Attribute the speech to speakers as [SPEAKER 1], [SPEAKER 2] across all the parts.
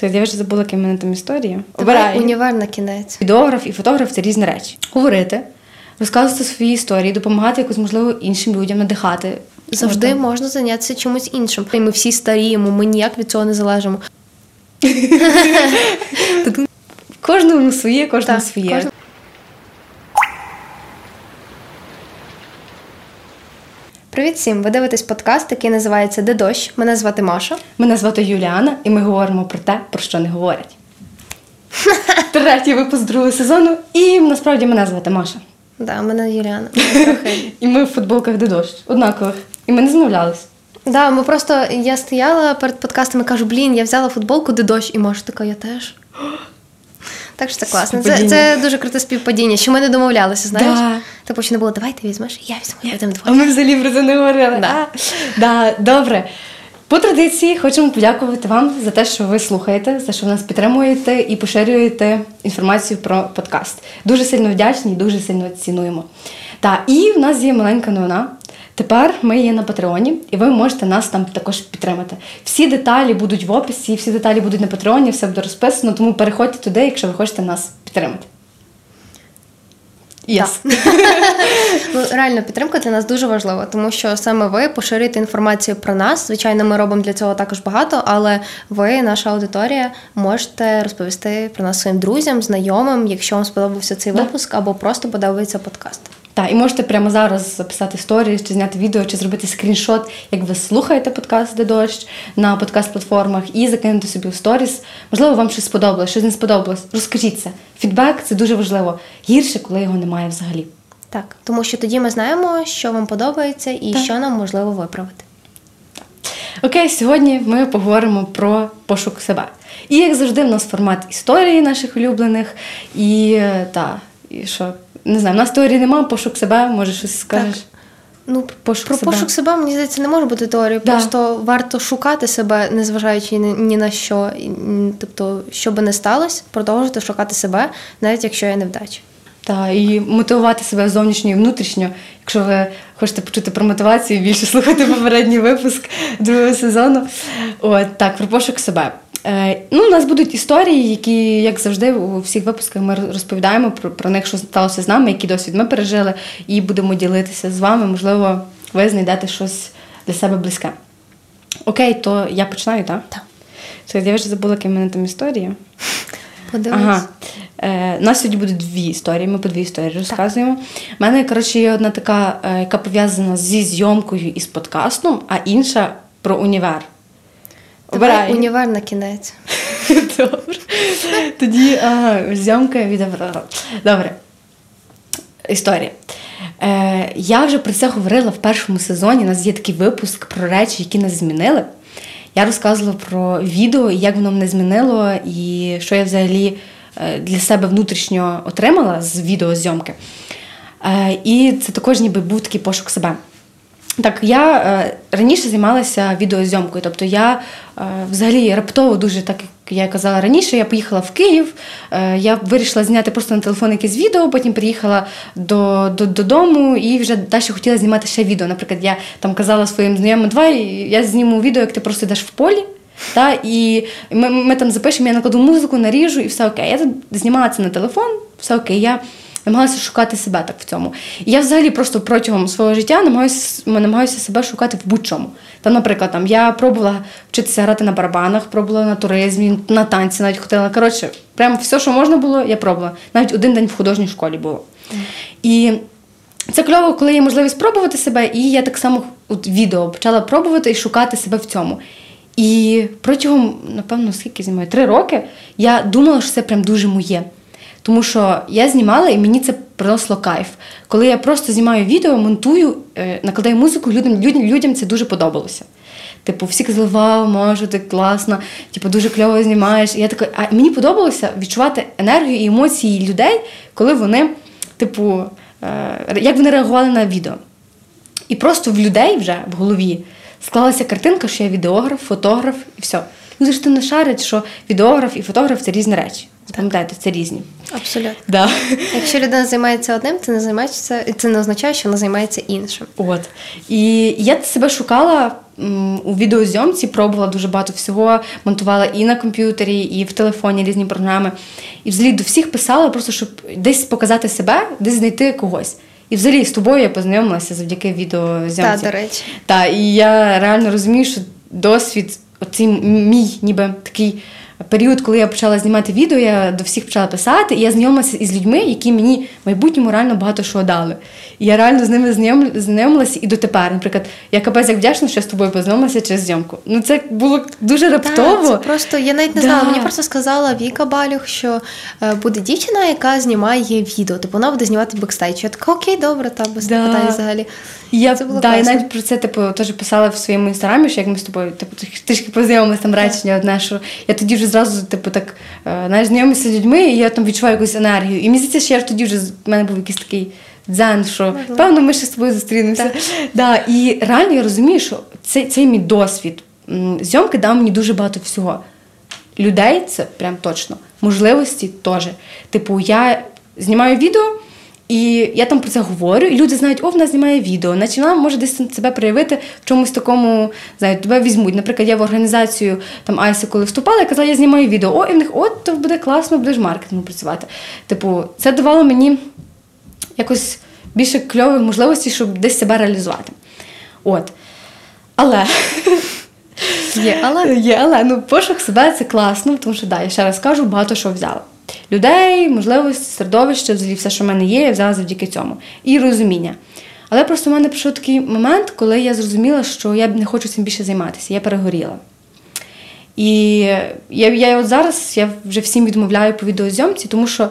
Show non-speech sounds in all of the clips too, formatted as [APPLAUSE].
[SPEAKER 1] Це я вже забула, яка в мене там
[SPEAKER 2] історія.
[SPEAKER 1] Обирай.
[SPEAKER 2] універ на кінець.
[SPEAKER 1] Відеограф і фотограф це різні речі. Говорити, розказувати свої історії, допомагати якось, можливо, іншим людям, надихати.
[SPEAKER 2] Завжди
[SPEAKER 1] можна,
[SPEAKER 2] можна зайнятися чимось іншим. І Ми всі старіємо, ми ніяк від цього не залежимо. [LAUGHS]
[SPEAKER 1] Кожному своє, кожному своє.
[SPEAKER 2] Привіт всім! Ви дивитесь подкаст, який називається Де дощ. Мене звати Маша.
[SPEAKER 1] Мене звати Юліана, і ми говоримо про те, про що не говорять. [LAUGHS] Третій випуск другого сезону, і насправді мене звати Маша.
[SPEAKER 2] Да, мене Юліана. [LAUGHS]
[SPEAKER 1] І ми в футболках де дощ, однакових. І ми не змовлялись.
[SPEAKER 2] Да, ми просто я стояла перед подкастом і кажу, блін, я взяла футболку де дощ, і Маша така, я теж. [GASPS] Так що це класно. Це, це дуже круте співпадіння, що ми не домовлялися, знаєш?
[SPEAKER 1] Да.
[SPEAKER 2] Типу, що не було, давай ти візьмеш, я візьму, будемо
[SPEAKER 1] А
[SPEAKER 2] двоє.
[SPEAKER 1] ми взагалі про це не говорили.
[SPEAKER 2] Да.
[SPEAKER 1] Да, добре. По традиції хочемо подякувати вам за те, що ви слухаєте, за що ви нас підтримуєте і поширюєте інформацію про подкаст. Дуже сильно вдячні і дуже сильно цінуємо. Та і в нас є маленька новина. Тепер ми є на Патреоні, і ви можете нас там також підтримати. Всі деталі будуть в описі, всі деталі будуть на Патреоні, все буде розписано, тому переходьте туди, якщо ви хочете нас підтримати. Yes. [LAUGHS]
[SPEAKER 2] Ну, реально, підтримка для нас дуже важлива, тому що саме ви поширюєте інформацію про нас. Звичайно, ми робимо для цього також багато, але ви, наша аудиторія, можете розповісти про нас своїм друзям, знайомим, якщо вам сподобався цей випуск, або просто подобається подкаст.
[SPEAKER 1] Так, і можете прямо зараз записати сторіс, чи зняти відео, чи зробити скріншот, як ви слухаєте подкаст де дощ на подкаст-платформах, і закинути собі в сторіс. Можливо, вам щось сподобалось, щось не сподобалось. Розкажіть це. Фідбек це дуже важливо. Гірше, коли його немає взагалі.
[SPEAKER 2] Так, тому що тоді ми знаємо, що вам подобається і
[SPEAKER 1] Так.
[SPEAKER 2] що нам можливо виправити.
[SPEAKER 1] Окей, сьогодні ми поговоримо про пошук себе. І як завжди, в нас формат історії наших улюблених. І е, та, і що, не знаю, в нас теорії немає, пошук себе, може щось скажеш.
[SPEAKER 2] Ну,
[SPEAKER 1] Пошук
[SPEAKER 2] про
[SPEAKER 1] себе.
[SPEAKER 2] пошук себе, мені здається, не може бути теорією.
[SPEAKER 1] Да.
[SPEAKER 2] Просто варто шукати себе, незважаючи ні, на що. Тобто, що би не сталося, продовжувати шукати себе, навіть якщо є невдача.
[SPEAKER 1] Та і мотивувати себе зовнішньо і внутрішньо. Якщо ви хочете почути про мотивацію, більше [LAUGHS] слухати попередній випуск другого сезону. От так, про пошук себе. Е, ну, у нас будуть історії, які, як завжди, у всіх випусках ми розповідаємо про, про них, що сталося з нами, який досвід ми пережили, і будемо ділитися з вами. Можливо, ви знайдете щось для себе близьке. Окей, то я починаю, так?
[SPEAKER 2] Так.
[SPEAKER 1] Це я вже забула, які в мене там історії.
[SPEAKER 2] Подивись.
[SPEAKER 1] Ага. Е, у нас сьогодні будуть дві історії, ми по дві історії розказуємо. У мене, коротше, є одна така, е, яка пов'язана зі зйомкою і з подкастом, а інша про універ.
[SPEAKER 2] Давай універ на кінець. [LAUGHS]
[SPEAKER 1] Добре. Тоді зйомка від Добре. Історія. Е, я вже про це говорила в першому сезоні. У нас є такий випуск про речі, які нас змінили. Я розказувала про відео, як воно мене змінило, і що я взагалі е, для себе внутрішньо отримала з відеозйомки. Е, і це також ніби був такий пошук себе. Так, я е, раніше займалася відеозйомкою. Тобто я е, взагалі раптово дуже, так як я казала раніше, я поїхала в Київ, е, я вирішила зняти просто на телефон якесь відео, потім приїхала до, до, додому і вже далі хотіла знімати ще відео. Наприклад, я там казала своїм знайомим, давай я зніму відео, як ти просто йдеш в полі. Та, і ми, ми там запишемо, я накладу музику, наріжу і все окей. Я знімала це на телефон, все окей. Я намагалася шукати себе так в цьому. І я взагалі просто протягом свого життя намагаюся, намагаюся себе шукати в будь-чому. Там, наприклад, там, я пробувала вчитися грати на барабанах, пробувала на туризмі, на танці навіть ходила. Коротше, прямо все, що можна було, я пробувала. Навіть один день в художній школі було. І це кльово, коли є можливість спробувати себе, і я так само от, відео почала пробувати і шукати себе в цьому. І протягом, напевно, скільки знімаю? Три роки я думала, що це прям дуже моє. Тому що я знімала і мені це приносило кайф. Коли я просто знімаю відео, монтую, е, накладаю музику, людям, людям, людям це дуже подобалося. Типу, всі казали, вау, може, ти класно, типу, дуже кльово знімаєш. І я така, а мені подобалося відчувати енергію і емоції людей, коли вони, типу, е, як вони реагували на відео. І просто в людей вже в голові склалася картинка, що я відеограф, фотограф і все. Люди ж ти не шарять, що відеограф і фотограф це різні речі. Пам'ятаєте, це різні.
[SPEAKER 2] Абсолютно.
[SPEAKER 1] Да.
[SPEAKER 2] Якщо людина займається одним, це не займається, це не означає, що вона займається іншим.
[SPEAKER 1] От. І я себе шукала у відеозйомці, пробувала дуже багато всього, монтувала і на комп'ютері, і в телефоні різні програми. І взагалі до всіх писала, просто щоб десь показати себе, десь знайти когось. І взагалі з тобою я познайомилася завдяки відеозйомці.
[SPEAKER 2] Так, до речі.
[SPEAKER 1] Так, і я реально розумію, що досвід, оцей мій ніби такий період, коли я почала знімати відео, я до всіх почала писати, і я знайомилася із людьми, які мені в майбутньому реально багато що дали. І я реально з ними знайомилася і дотепер. Наприклад, я капець як вдячна, що я з тобою познайомилася через зйомку. Ну це було дуже раптово.
[SPEAKER 2] Так, це просто я навіть не
[SPEAKER 1] Да.
[SPEAKER 2] знала. Мені просто сказала Віка Балюх, що е, буде дівчина, яка знімає відео. Типу вона буде знімати бекстейдж. Я така, окей, добре, та без
[SPEAKER 1] Да.
[SPEAKER 2] питань взагалі.
[SPEAKER 1] Я,
[SPEAKER 2] Це було
[SPEAKER 1] да, я навіть про це типу, теж писала в своєму інстаграмі, що як ми з тобою типу, трішки познайомилися там речення одне, що я тоді вже зразу типу, так, е, знаєш, знайомлюся з людьми, і я там відчуваю якусь енергію. І мені здається, що я тоді вже в мене був якийсь такий дзен, що певно ми ще з тобою зустрінемося. Да, і реально я розумію, що цей, цей мій досвід зйомки дав мені дуже багато всього. Людей це прям точно. Можливості теж. Типу, я знімаю відео, і я там про це говорю, і люди знають, о, вона знімає відео. Наче вона може десь себе проявити в чомусь такому, знаю, тебе візьмуть. Наприклад, я в організацію там Айси, коли вступала, я казала, я знімаю відео. О, і в них от то буде класно, будеш маркетингом працювати. Типу, це давало мені якось більше кльових можливостей, щоб десь себе реалізувати. От. Але
[SPEAKER 2] Є, але
[SPEAKER 1] Є, але ну пошук себе це класно, тому що да, я ще раз кажу, багато що взяла. Людей, можливості, середовище, взагалі все, що в мене є, я взяла завдяки цьому. І розуміння. Але просто в мене прийшов такий момент, коли я зрозуміла, що я не хочу цим більше займатися. Я перегоріла. І я, я от зараз я вже всім відмовляю по відеозйомці, тому що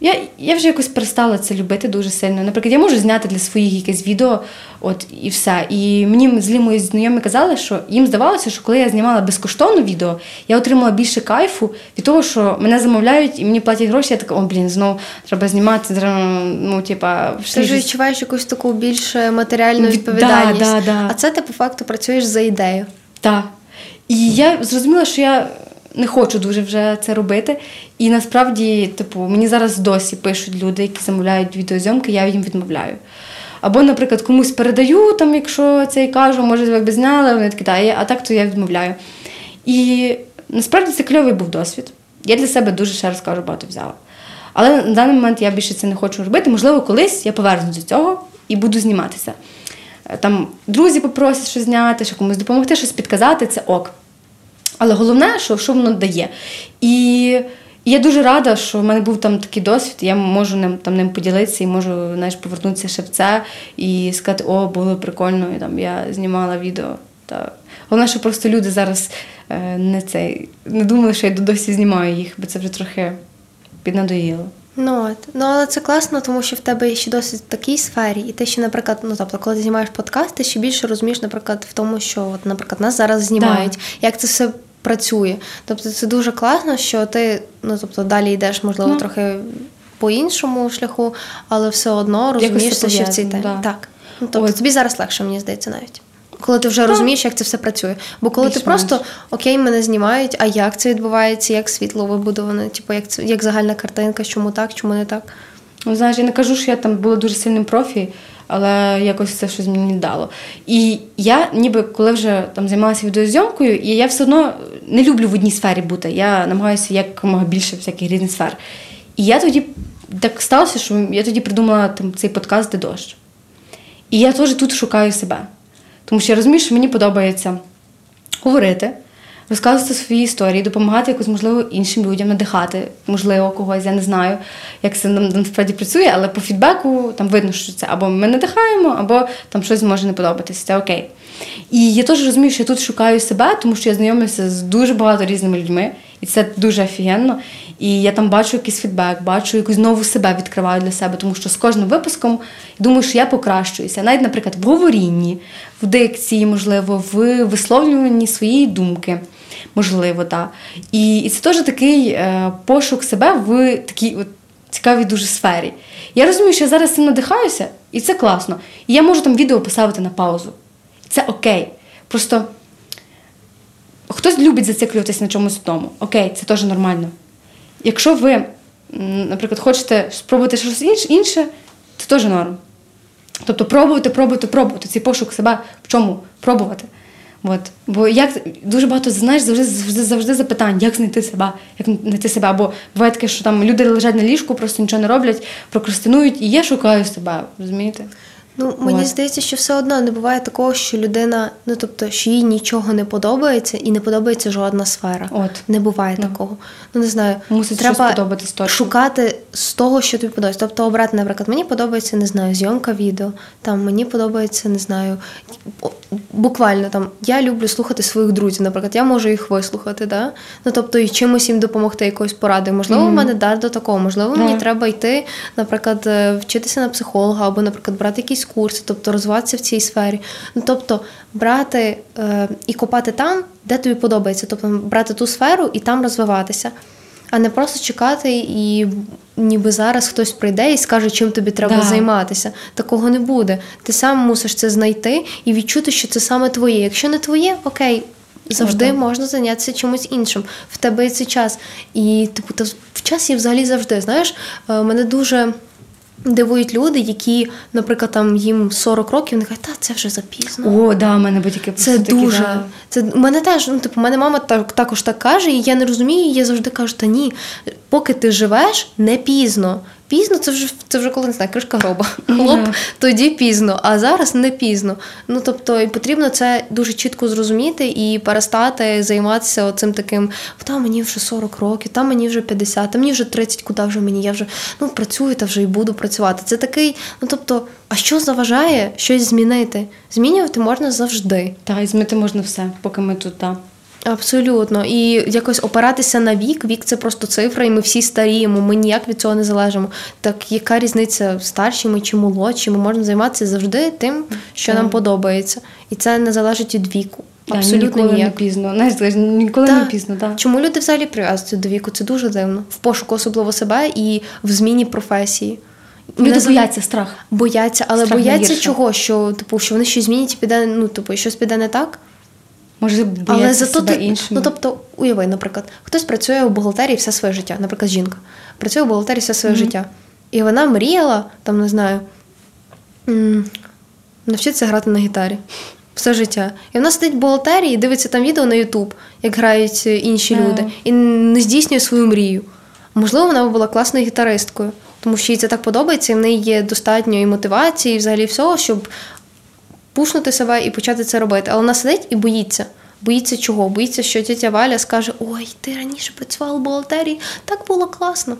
[SPEAKER 1] я, я вже якось перестала це любити дуже сильно. Наприклад, я можу зняти для своїх якесь відео, от і все. І мені злі мої знайомі казали, що їм здавалося, що коли я знімала безкоштовно відео, я отримала більше кайфу від того, що мене замовляють і мені платять гроші. Я така, о, блін, знову треба знімати. треба, Ну, типа,
[SPEAKER 2] ти ж
[SPEAKER 1] ж-
[SPEAKER 2] відчуваєш якусь таку більш матеріальну відповідальність.
[SPEAKER 1] да, да, да.
[SPEAKER 2] А це ти по факту працюєш за ідею.
[SPEAKER 1] Так. І я зрозуміла, що я не хочу дуже вже це робити. І насправді, типу, мені зараз досі пишуть люди, які замовляють відеозйомки, я їм відмовляю. Або, наприклад, комусь передаю, там, якщо це і кажу, може, ви б зняли, вони такі, «Та, а так то я відмовляю. І насправді це кльовий був досвід. Я для себе дуже ще раз кажу, багато взяла. Але на даний момент я більше це не хочу робити. Можливо, колись я повернусь до цього і буду зніматися. Е, Там друзі попросять щось зняти, що комусь допомогти, щось підказати, це ок. Але головне, що, що воно дає. І я дуже рада, що в мене був там такий досвід, я можу ним, там, ним поділитися і можу знаєш, повернутися ще в це і сказати, о, було прикольно, і, там, я знімала відео. Та. Головне, що просто люди зараз е, не, цей, не думали, що я досі знімаю їх, бо це вже трохи піднадоїло.
[SPEAKER 2] Ну от ну але це класно, тому що в тебе є ще досить в такій сфері, і ти ще, наприклад, ну тобто, коли ти знімаєш подкаст, ти ще більше розумієш, наприклад, в тому, що от, наприклад, нас зараз знімають, як це все працює. Тобто, це дуже класно, що ти ну тобто далі йдеш, можливо,
[SPEAKER 1] Ну.
[SPEAKER 2] трохи по іншому шляху, але все одно розумієшся, що в цій темі.
[SPEAKER 1] да.
[SPEAKER 2] Так. Ну, тобто тобі зараз легше, мені здається, навіть. Коли ти вже розумієш, як це все працює. Бо коли ти
[SPEAKER 1] Більш-менш.
[SPEAKER 2] просто окей, мене знімають, а як це відбувається, як світло вибудоване, типу, як це як загальна картинка, чому так, чому не так.
[SPEAKER 1] Ну, знаєш, я не кажу, що я там була дуже сильним профі, але якось це щось мені не дало. І я ніби коли вже там займалася відеозйомкою, і я все одно не люблю в одній сфері бути. Я намагаюся якомога більше всяких різних сфер. І я тоді так сталося, що я тоді придумала там, цей подкаст де дощ. І я теж тут шукаю себе. Тому що я розумію, що мені подобається говорити, розказувати свої історії, допомагати якось, можливо, іншим людям, надихати, можливо, когось, я не знаю, як це нам насправді працює, але по фідбеку там видно, що це або ми надихаємо, або там щось може не подобатися. Це окей. І я теж розумію, що я тут шукаю себе, тому що я знайомлюся з дуже багато різними людьми, і це дуже офігенно. І я там бачу якийсь фідбек, бачу якусь нову себе відкриваю для себе, тому що з кожним випуском думаю, що я покращуюся. Навіть, наприклад, в говорінні, в дикції, можливо, в висловлюванні своєї думки. Можливо, так. І, і це теж такий е, пошук себе в такій от цікавій дуже сфері. Я розумію, що я зараз цим надихаюся, і це класно. І я можу там відео поставити на паузу. Це окей. Просто хтось любить зациклюватися на чомусь одному. Окей, це теж нормально. якщо ви, наприклад, хочете спробувати щось інше, це теж норм. Тобто пробувати, пробувати, пробувати. Цей пошук себе в чому? Пробувати. От. Бо як дуже багато знаєш, завжди, завжди, завжди запитань, як знайти себе, як знайти себе. Або буває таке, що там люди лежать на ліжку, просто нічого не роблять, прокрастинують, і я шукаю себе, розумієте?
[SPEAKER 2] Ну, мені
[SPEAKER 1] От.
[SPEAKER 2] здається, що все одно не буває такого, що людина, ну тобто, що їй нічого не подобається і не подобається жодна сфера.
[SPEAKER 1] От.
[SPEAKER 2] Не буває
[SPEAKER 1] Ну.
[SPEAKER 2] такого. Ну не знаю,
[SPEAKER 1] Мусить
[SPEAKER 2] треба
[SPEAKER 1] подобатись точно.
[SPEAKER 2] шукати з того, що тобі подобається. Тобто обрати, наприклад, мені подобається, не знаю, зйомка відео. Там мені подобається, не знаю, буквально там я люблю слухати своїх друзів. Наприклад, я можу їх вислухати, да? Ну тобто і чимось їм допомогти якоюсь порадою. Можливо, в мене дар до такого, можливо, мені треба йти, наприклад, е, вчитися на психолога або, наприклад, брати якісь курси, тобто розвиватися в цій сфері. Ну тобто брати е, і копати там, де тобі подобається, тобто брати ту сферу і там розвиватися. А не просто чекати, і ніби зараз хтось прийде і скаже, чим тобі треба
[SPEAKER 1] Да.
[SPEAKER 2] займатися. Такого не буде. Ти сам мусиш це знайти і відчути, що це саме твоє. Якщо не твоє, окей, завжди
[SPEAKER 1] Отак.
[SPEAKER 2] можна зайнятися чимось іншим. В тебе є цей час. І типу, та в часі взагалі завжди. Знаєш, е, мене дуже. Дивують люди, які, наприклад, там їм 40 років, вони кажуть, та це вже запізно.
[SPEAKER 1] О, да, в мене батьки
[SPEAKER 2] Це
[SPEAKER 1] такі,
[SPEAKER 2] дуже.
[SPEAKER 1] да.
[SPEAKER 2] Це у мене теж, ну типу, мене мама так, також так каже, і я не розумію, і я завжди кажу, та ні, поки ти живеш, не пізно. Пізно це вже це вже коли не знаю, кришка гроба. Хлоп,
[SPEAKER 1] Да.
[SPEAKER 2] тоді пізно, а зараз не пізно. Ну тобто, і потрібно це дуже чітко зрозуміти і перестати займатися цим таким, та мені вже 40 років, та мені вже 50, та мені вже 30, куди вже мені? Я вже ну працюю та вже і буду працювати. Це такий, ну тобто, а що заважає щось змінити? Змінювати можна завжди.
[SPEAKER 1] Та, і змити можна все, поки ми тут, так.
[SPEAKER 2] Абсолютно. І якось опиратися на вік. Вік це просто цифра, і ми всі старіємо. Ми ніяк від цього не залежимо. Так яка різниця старші ми чи молодші? Ми можемо займатися завжди тим, що
[SPEAKER 1] Так.
[SPEAKER 2] нам подобається, і це не залежить від віку. Абсолютно
[SPEAKER 1] ніколи
[SPEAKER 2] ніяк.
[SPEAKER 1] не пізно. Знаєш, ніколи
[SPEAKER 2] Та.
[SPEAKER 1] не пізно, так.
[SPEAKER 2] Чому люди взагалі прив'язуються до віку? Це дуже дивно. В пошуку особливо себе і в зміні професії.
[SPEAKER 1] Люди
[SPEAKER 2] Не
[SPEAKER 1] бояться страх.
[SPEAKER 2] бояться, але
[SPEAKER 1] Страх
[SPEAKER 2] бояться чого? Що типу, що вони щось змінять і піде, ну типу, щось піде не так.
[SPEAKER 1] Може,
[SPEAKER 2] Але зато ти,
[SPEAKER 1] іншими.
[SPEAKER 2] ну тобто, уяви, наприклад, хтось працює у бухгалтерії все своє життя, наприклад, жінка працює у бухгалтерії все своє життя. І вона мріяла, там не знаю, навчитися грати на гітарі все життя. І вона сидить в бухгалтерії і дивиться там відео на Ютуб, як грають е, інші
[SPEAKER 1] Да.
[SPEAKER 2] люди, і не здійснює свою мрію. Можливо, вона була класною гітаристкою, тому що їй це так подобається, і в неї є достатньо і мотивації, і взагалі всього, щоб пушнути себе і почати це робити. Але вона сидить і боїться. Боїться чого? Боїться, що тітя Валя скаже: Ой, ти раніше працювала в бухгалтерії, так було класно.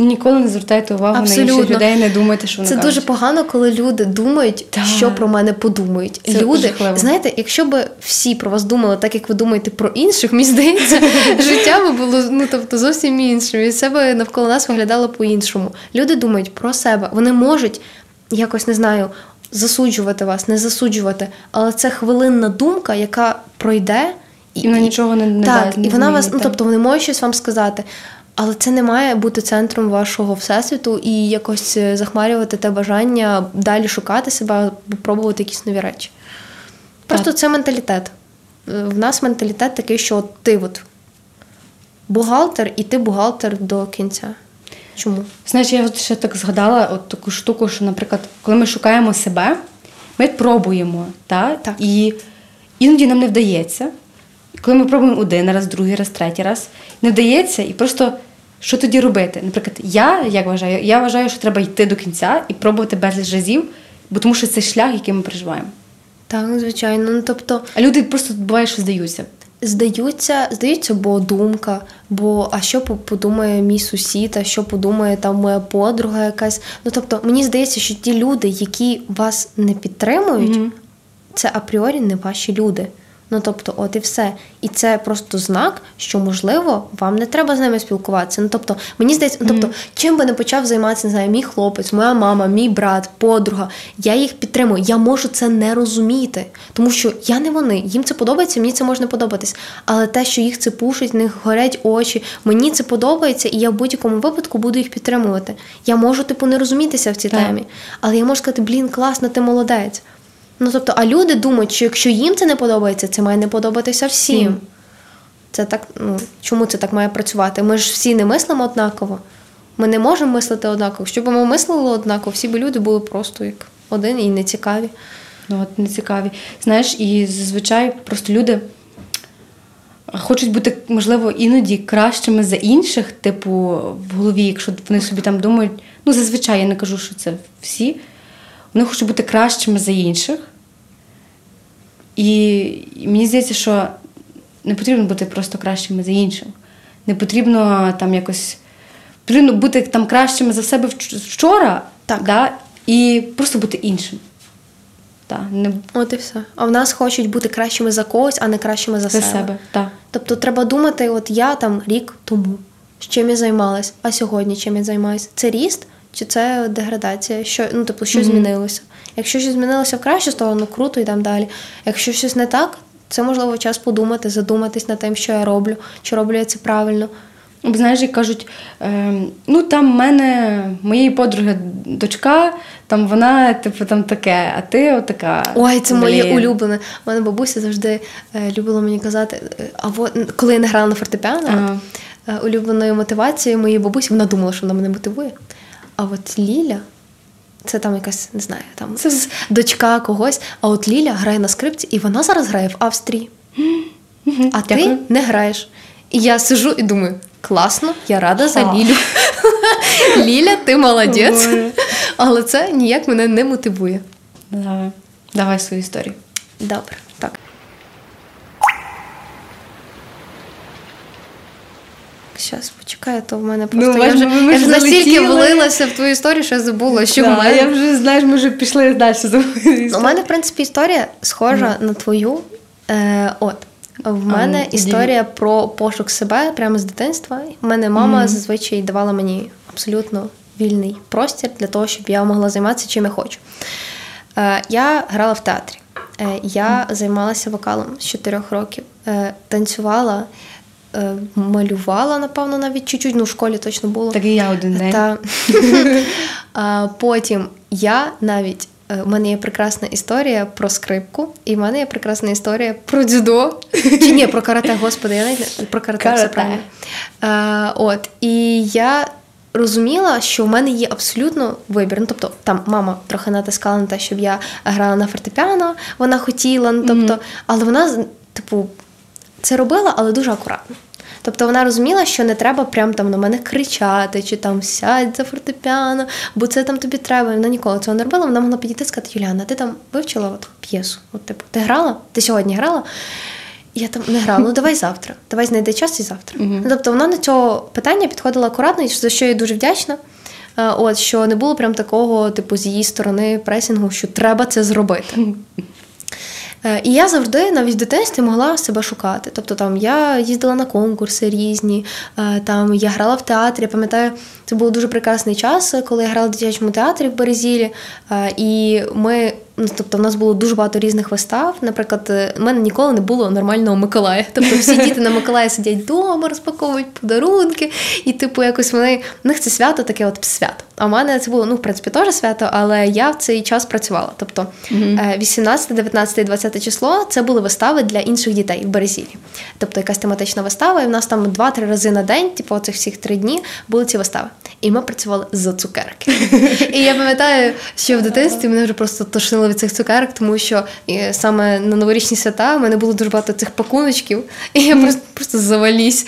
[SPEAKER 1] Ніколи не звертайте увагу на інших людей, не думайте, що вони
[SPEAKER 2] Це
[SPEAKER 1] кажуть.
[SPEAKER 2] дуже погано, коли люди думають,
[SPEAKER 1] Так.
[SPEAKER 2] що про мене подумають.
[SPEAKER 1] Це
[SPEAKER 2] люди,
[SPEAKER 1] жахливо.
[SPEAKER 2] знаєте, якщо б всі про вас думали так, як ви думаєте про інших, мені здається, [LAUGHS] життя би було ну тобто зовсім іншим. І це би навколо нас виглядало по-іншому. Люди думають про себе. Вони можуть якось не знаю. Засуджувати вас, не засуджувати, але це хвилинна думка, яка пройде,
[SPEAKER 1] І вона нічого не- не
[SPEAKER 2] так,
[SPEAKER 1] не
[SPEAKER 2] і вона вас, ну тобто вони можуть щось вам сказати, але це не має бути центром вашого всесвіту і якось е, захмарювати те бажання далі шукати себе, пробувати якісь нові речі. Просто це менталітет. Е, В нас менталітет такий, що ти от бухгалтер, і ти бухгалтер до кінця. Чому?
[SPEAKER 1] Знаєш, я от ще так згадала от таку штуку, що, наприклад, коли ми шукаємо себе, ми пробуємо, та?
[SPEAKER 2] Так.
[SPEAKER 1] і іноді нам не вдається. Коли ми пробуємо один раз, другий раз, третій раз, не вдається, і просто що тоді робити? Наприклад, я як вважаю, я вважаю, що треба йти до кінця і пробувати безліч разів, бо тому що це шлях, який ми переживаємо.
[SPEAKER 2] Так, звичайно. Ну тобто
[SPEAKER 1] А люди просто буває, що здаються.
[SPEAKER 2] Здаються, здаються, бо думка, бо а що подумає мій сусід, а що подумає там моя подруга якась. Ну тобто, мені здається, що ті люди, які вас не підтримують,
[SPEAKER 1] Мгм.
[SPEAKER 2] це апріорі не ваші люди. Ну тобто, от і все. І це просто знак, що можливо вам не треба з ними спілкуватися. Ну тобто, мені здається, ну тобто, чим би не почав займатися, не знаю, мій хлопець, моя мама, мій брат, подруга, я їх підтримую. Я можу це не розуміти, тому що я не вони. Їм це подобається, мені це може не подобатись. Але те, що їх це пушить, в них горять очі, мені це подобається, і я в будь-якому випадку буду їх підтримувати. Я можу, типу, не розумітися в цій
[SPEAKER 1] Так.
[SPEAKER 2] темі, але я можу сказати, блін, класно, ти молодець. Ну тобто, а люди думають, що якщо їм це не подобається, це має не подобатися всім.
[SPEAKER 1] Всім.
[SPEAKER 2] Це так, ну чому це так має працювати? Ми ж всі не мислимо однаково. Ми не можемо мислити однаково. Щоб ми мислили однаково, всі б люди були просто як один і не цікаві.
[SPEAKER 1] Ну, от не цікаві. Знаєш, і зазвичай просто люди хочуть бути, можливо, іноді кращими за інших, типу, в голові, якщо вони собі там думають, ну, зазвичай я не кажу, що це всі. Вони хочуть бути кращими за інших. І, мені здається, що не потрібно бути просто кращими за іншим. Не потрібно там якось. Потрібно бути там кращими за себе вчора,
[SPEAKER 2] Так.
[SPEAKER 1] Да, і просто бути іншим. Так, не
[SPEAKER 2] От і все. А в нас хочуть бути кращими за когось, а не кращими за,
[SPEAKER 1] за
[SPEAKER 2] себе.
[SPEAKER 1] себе. Так.
[SPEAKER 2] Тобто треба думати, от я там рік тому, чим я займалась, а сьогодні чим я займаюся. Це ріст чи це деградація? Що, ну, тобто, що
[SPEAKER 1] Мгм.
[SPEAKER 2] змінилося? Якщо щось змінилося в кращу сторону, круто, йдемо далі. Якщо щось не так, це можливо час подумати, задуматись над тим, що я роблю, чи роблю я це правильно.
[SPEAKER 1] Знаєш, як кажуть, е, ну там в мене моєї подруги дочка, там вона, типу, там таке, а ти отака.
[SPEAKER 2] Ой, це моє улюблене. У мене бабуся завжди е, любила мені казати, е, а во, коли я не грала на фортепіано,
[SPEAKER 1] Ага.
[SPEAKER 2] е, улюбленою мотивацією моєї бабусі, вона думала, що вона мене мотивує. А от Ліля, це там якась, не знаю, там
[SPEAKER 1] Це-
[SPEAKER 2] дочка когось, а от Ліля грає на скрипці, і вона зараз грає в Австрії. А ти
[SPEAKER 1] Дякую.
[SPEAKER 2] не граєш. І я сижу і думаю, класно, я рада за. Лілю. [LAUGHS] Ліля, ти молодець. Але це ніяк мене не мотивує.
[SPEAKER 1] Давай свою історію.
[SPEAKER 2] Добре, так. Щас, почекай, то в мене просто я вже,
[SPEAKER 1] ми-
[SPEAKER 2] я вже настільки влилася в твою історію, що я забула, що
[SPEAKER 1] Да,
[SPEAKER 2] в мене.
[SPEAKER 1] Я вже знаєш, ми вже пішли далі.
[SPEAKER 2] У мене, в принципі, історія схожа на твою. Е, от. В мене
[SPEAKER 1] ну,
[SPEAKER 2] історія про пошук себе прямо з дитинства. У мене мама зазвичай давала мені абсолютно вільний простір для того, щоб я могла займатися чим я хочу. Е, я грала в театрі. Е, я займалася вокалом з 4 років, е, танцювала, малювала, напевно, навіть чуть-чуть, ну в школі точно було.
[SPEAKER 1] Так і я один день.
[SPEAKER 2] Та. [LAUGHS] а, потім я навіть. е, У мене є прекрасна історія про скрипку, і в мене є прекрасна історія про дзюдо. Чи ні, про карате, господи, я навіть не про карате, все правильно. Е, от, і я розуміла, що в мене є абсолютно вибір. Ну, тобто, там мама трохи натискала на те, щоб я грала на фортепіано, вона хотіла, ну, тобто, але вона, типу, це робила, але дуже акуратно. Тобто вона розуміла, що не треба прям там на мене кричати, чи там сядь за фортепіано, бо це там тобі треба. Вона ніколи цього не робила. Вона могла підійти і сказати, Юліана, ти там вивчила от п'єсу? От, типу, ти грала? Ти сьогодні грала? Я там не грала, ну давай завтра. Давай знайди час і завтра. Ну, тобто вона на цього питання підходила акуратно, і за що я дуже вдячна. Е, От що не було прям такого, типу, з її сторони пресінгу, що треба це зробити. [LAUGHS] Е, І я завжди навіть в дитинстві могла себе шукати. Тобто там я їздила на конкурси різні, е, там я грала в театрі. Я пам'ятаю, це був дуже прекрасний час, коли я грала в дитячому театрі в Березілі. Е, І ми, ну тобто, в нас було дуже багато різних вистав. Наприклад, е, в мене ніколи не було нормального Миколая. [LAUGHS] Тобто всі діти на Миколая сидять вдома, розпаковують подарунки, і типу якось вони в них це свято таке, от свято. А в мене це було ну в принципі теж свято, але я в цей час працювала. Тобто е, 18, 19, 20 число це були вистави для інших дітей в Березілі. Тобто якась тематична вистава, і в нас там 2-3 рази на день, типу оцих всіх три дні, були ці вистави. І ми працювали за цукерки. [LAUGHS] І я пам'ятаю, що в дитинстві мене вже просто тошнило від цих цукерок, тому що е, саме на новорічні свята в мене було дуже багато цих пакуночків, [LAUGHS] і я просто, просто завалісь.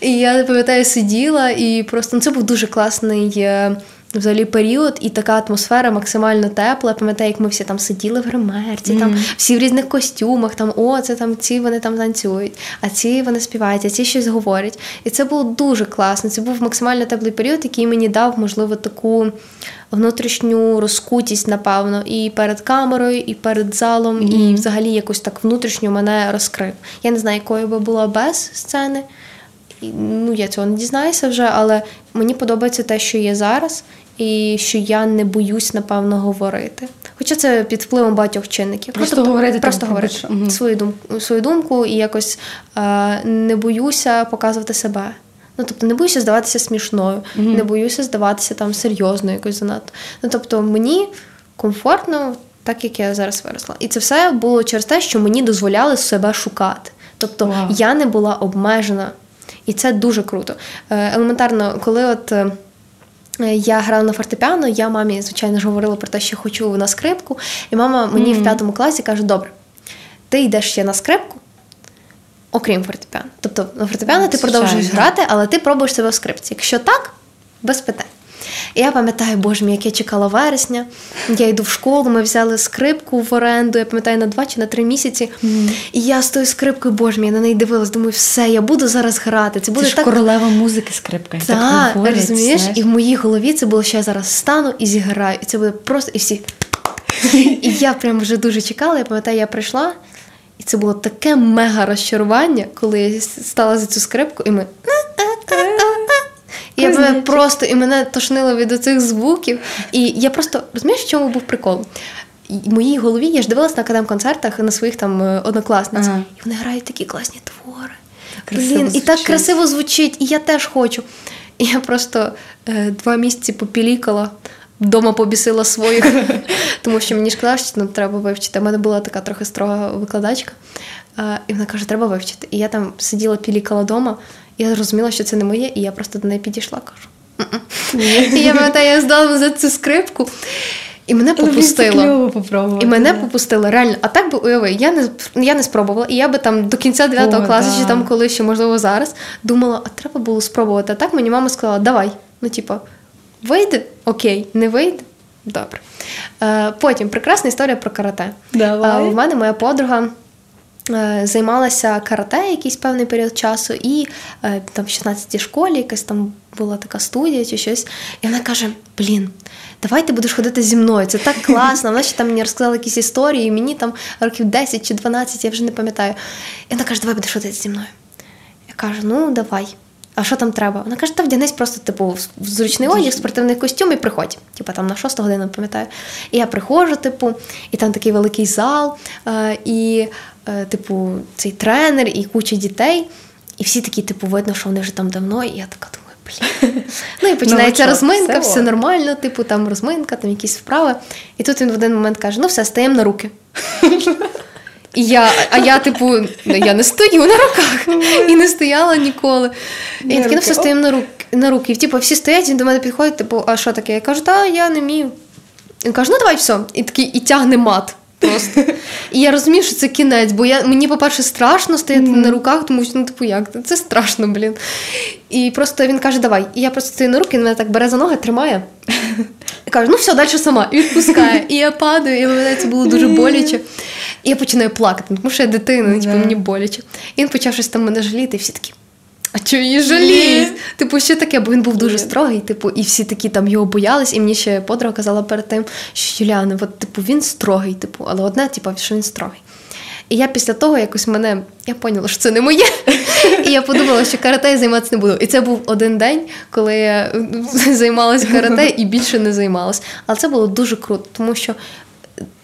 [SPEAKER 2] І я пам'ятаю, сиділа, і просто ну, це був дуже класний. е, Взагалі період і така атмосфера максимально тепла. Пам'ятаю, як ми всі там сиділи в гримерці, там всі в різних костюмах, там о, це там ці вони там танцюють, а ці вони співають, а ці щось говорять. І це було дуже класно. Це був максимально теплий період, який мені дав, можливо, таку внутрішню розкутість, напевно, і перед камерою, і перед залом, і взагалі якось так внутрішньо мене розкрив. Я не знаю, якою би була без сцени. Ну, я цього не дізнаюся вже, але мені подобається те, що є зараз, і що я не боюсь, напевно, говорити. Хоча це під впливом багатьох чинників.
[SPEAKER 1] Просто говорити
[SPEAKER 2] просто
[SPEAKER 1] там
[SPEAKER 2] говорити. Свою думку, свою думку і якось е, не боюся показувати себе. Ну, тобто не боюся здаватися смішною, не боюся здаватися там серйозною якось занадто. Ну, тобто, мені комфортно, так як я зараз виросла. І це все було через те, що мені дозволяли себе шукати. Тобто
[SPEAKER 1] Вау.
[SPEAKER 2] я не була обмежена. І це дуже круто. Е, Елементарно, коли от. е, Я грала на фортепіано, я мамі, звичайно ж, говорила про те, що хочу на скрипку. І мама мені в п'ятому класі каже: добре, ти йдеш ще на скрипку, окрім фортепіано. Тобто на фортепіано ти
[SPEAKER 1] Звичайно.
[SPEAKER 2] продовжуєш грати, але ти пробуєш себе в скрипці. Якщо так, без питань. І я пам'ятаю, боже мій, як я чекала вересня. Я йду в школу, ми взяли скрипку в оренду, я пам'ятаю, на два чи на три місяці. І я з тою скрипкою, боже мій, я на неї дивилась, думаю, все, я буду зараз грати. Це
[SPEAKER 1] Це
[SPEAKER 2] буде
[SPEAKER 1] ж королева музики скрипка. Так,
[SPEAKER 2] так,
[SPEAKER 1] говорять,
[SPEAKER 2] розумієш,
[SPEAKER 1] знаєш.
[SPEAKER 2] і в моїй голові це було, що я зараз стану і зіграю. І це буде просто і всі. І я прям вже дуже чекала. Я пам'ятаю, я прийшла, і це було таке мега розчарування, коли я стала за цю скрипку, і ми. І я пам'ятаю, просто і мене тошнило від оцих звуків. І я просто розумієш, в чому був прикол? І В моїй голові я ж дивилась на академ-концертах на своїх там е, однокласниць,
[SPEAKER 1] Ага.
[SPEAKER 2] і вони грають такі класні твори.
[SPEAKER 1] красиво
[SPEAKER 2] Блін, і так красиво звучить, і я теж хочу. І я просто е, два місяці попілікала, вдома побісила своїх, [LAUGHS] тому що мені ж казали, що ну, треба вивчити. У мене була така трохи строга викладачка, і вона каже, треба вивчити. І я там сиділа, пілікала вдома, і я зрозуміла, що це не моє, і я просто до неї підійшла, кажу. І я пам'ятаю, я здала за цю скрипку, і мене попустило. І мене
[SPEAKER 1] да.
[SPEAKER 2] попустили, реально. А так би уяви, я не я не спробувала. І я би там до кінця 9 класу,
[SPEAKER 1] да.
[SPEAKER 2] чи там коли ще, можливо, зараз, думала, а треба було спробувати. А так мені мама сказала, давай. Ну, типа, вийде, окей, не вийде. Добре. Е, потім прекрасна історія про карате.
[SPEAKER 1] Давай.
[SPEAKER 2] Е, у мене моя подруга. е, Займалася карате якийсь певний період часу, і там в 16-й школі якась там була така студія чи щось. І вона каже: Блін, давай ти будеш ходити зі мною. Це так класно. Вона ще там мені розказала якісь історії, і мені там років 10 чи 12, я вже не пам'ятаю. І вона каже, давай будеш ходити зі мною. Я кажу, ну давай. А що там треба? Вона каже, та вдягнись просто типу в- зручний одяг, спортивний костюм і приходь. Типа там на 6 годину, пам'ятаю. І я приходжу, типу, і там такий великий зал, е, і, е, типу, цей тренер, і куча дітей. І всі такі, типу, видно, що вони вже там давно, і я така думаю, блін. [LAUGHS] Ну і починається
[SPEAKER 1] Новачок,
[SPEAKER 2] розминка,
[SPEAKER 1] все
[SPEAKER 2] все нормально, типу, там розминка, там якісь вправи. І тут він в один момент каже: ну все, стаємо на руки. [LAUGHS] І я, а я, типу, я не стою на руках і не стояла ніколи. І я
[SPEAKER 1] На
[SPEAKER 2] ну все стоїмо на руки. На руки. І, типу, всі стоять, він до мене підходить, типу, а що таке? Я кажу, та я не вмію. Він каже, ну давай все. І такий і тягне мат. Просто. І я розумію, що це кінець, бо я, мені, по-перше, страшно стояти на руках, тому що ну, типу, як? Це страшно, блін. І просто він каже, давай. І я просто стою на руки, він мене так бере за ноги, тримає. І каже, ну все, далі сама. І відпускає. І я падаю, і мене це було дуже боляче. І я починаю плакати, тому що я дитина, типу, мені боляче. І він почав щось там мене жаліти, і всі такі. А чого її жаліють? Типу, що таке? Бо він був дуже строгий, типу, і всі такі там його боялись, і мені ще подруга казала перед тим, що Юліана, от, типу, він строгий, типу, але одне, типу, що він строгий. І я після того якось мене я поняла, що це не моє. І я подумала, що карате я займатися не буду. І це був один день, коли я займалася карате і більше не займалась. Але це було дуже круто, тому що.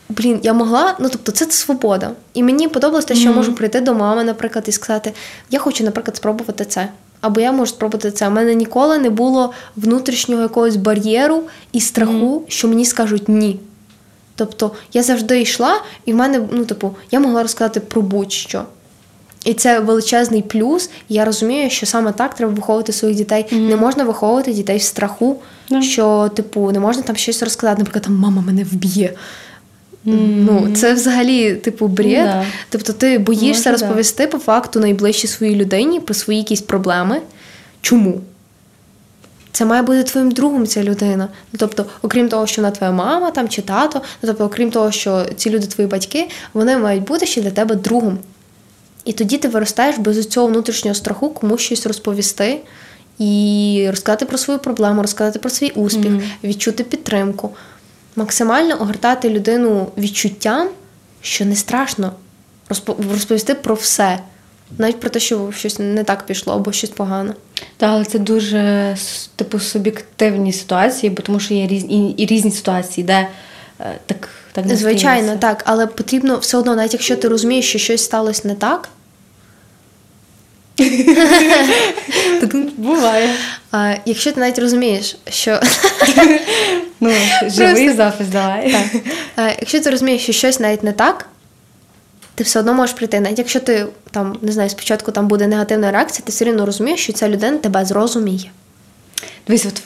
[SPEAKER 2] Блін, я могла, ну тобто це свобода. І мені подобалось те, що я можу прийти до мами, наприклад, і сказати: я хочу, наприклад, спробувати це. Або я можу спробувати це. У мене ніколи не було внутрішнього якогось бар'єру і страху, що мені скажуть ні. Тобто я завжди йшла, і в мене, ну, типу, я могла розказати про будь-що. І це величезний плюс. І я розумію, що саме так треба виховувати своїх дітей. Не можна виховувати дітей в страху,
[SPEAKER 1] Да.
[SPEAKER 2] що, типу, не можна там щось розказати, наприклад, там мама мене вб'є. Ну, це взагалі, типу, бред.
[SPEAKER 1] Да.
[SPEAKER 2] Тобто ти боїшся
[SPEAKER 1] Може, да.
[SPEAKER 2] розповісти по факту найближчій своїй людині про свої якісь проблеми. Чому? Це має бути твоїм другом, ця людина. Ну, тобто, окрім того, що вона твоя мама там чи тато, ну, тобто, окрім того, що ці люди твої батьки, вони мають бути ще для тебе другом. І тоді ти виростаєш без цього внутрішнього страху комусь щось розповісти і розказати про свою проблему, розказати про свій успіх, відчути підтримку, максимально огортати людину відчуттям, що не страшно розпо- розповісти про все, навіть про те, що щось не так пішло або щось погано.
[SPEAKER 1] Так, але це дуже типу суб'єктивні ситуації, бо тому що є різні і, різні ситуації, де е, так, так не
[SPEAKER 2] Звичайно, так, але потрібно все одно, навіть якщо ти розумієш, що щось сталося не так,
[SPEAKER 1] Буває.
[SPEAKER 2] а, якщо ти навіть розумієш, що [LAUGHS]
[SPEAKER 1] Ну, живий
[SPEAKER 2] Просто-
[SPEAKER 1] запис давай.
[SPEAKER 2] Так. Е, Якщо ти розумієш, що щось навіть не так, ти все одно можеш прийти. Навіть якщо ти там не знаю, спочатку там буде негативна реакція, ти все одно розумієш, що ця людина тебе зрозуміє.
[SPEAKER 1] Дивись, от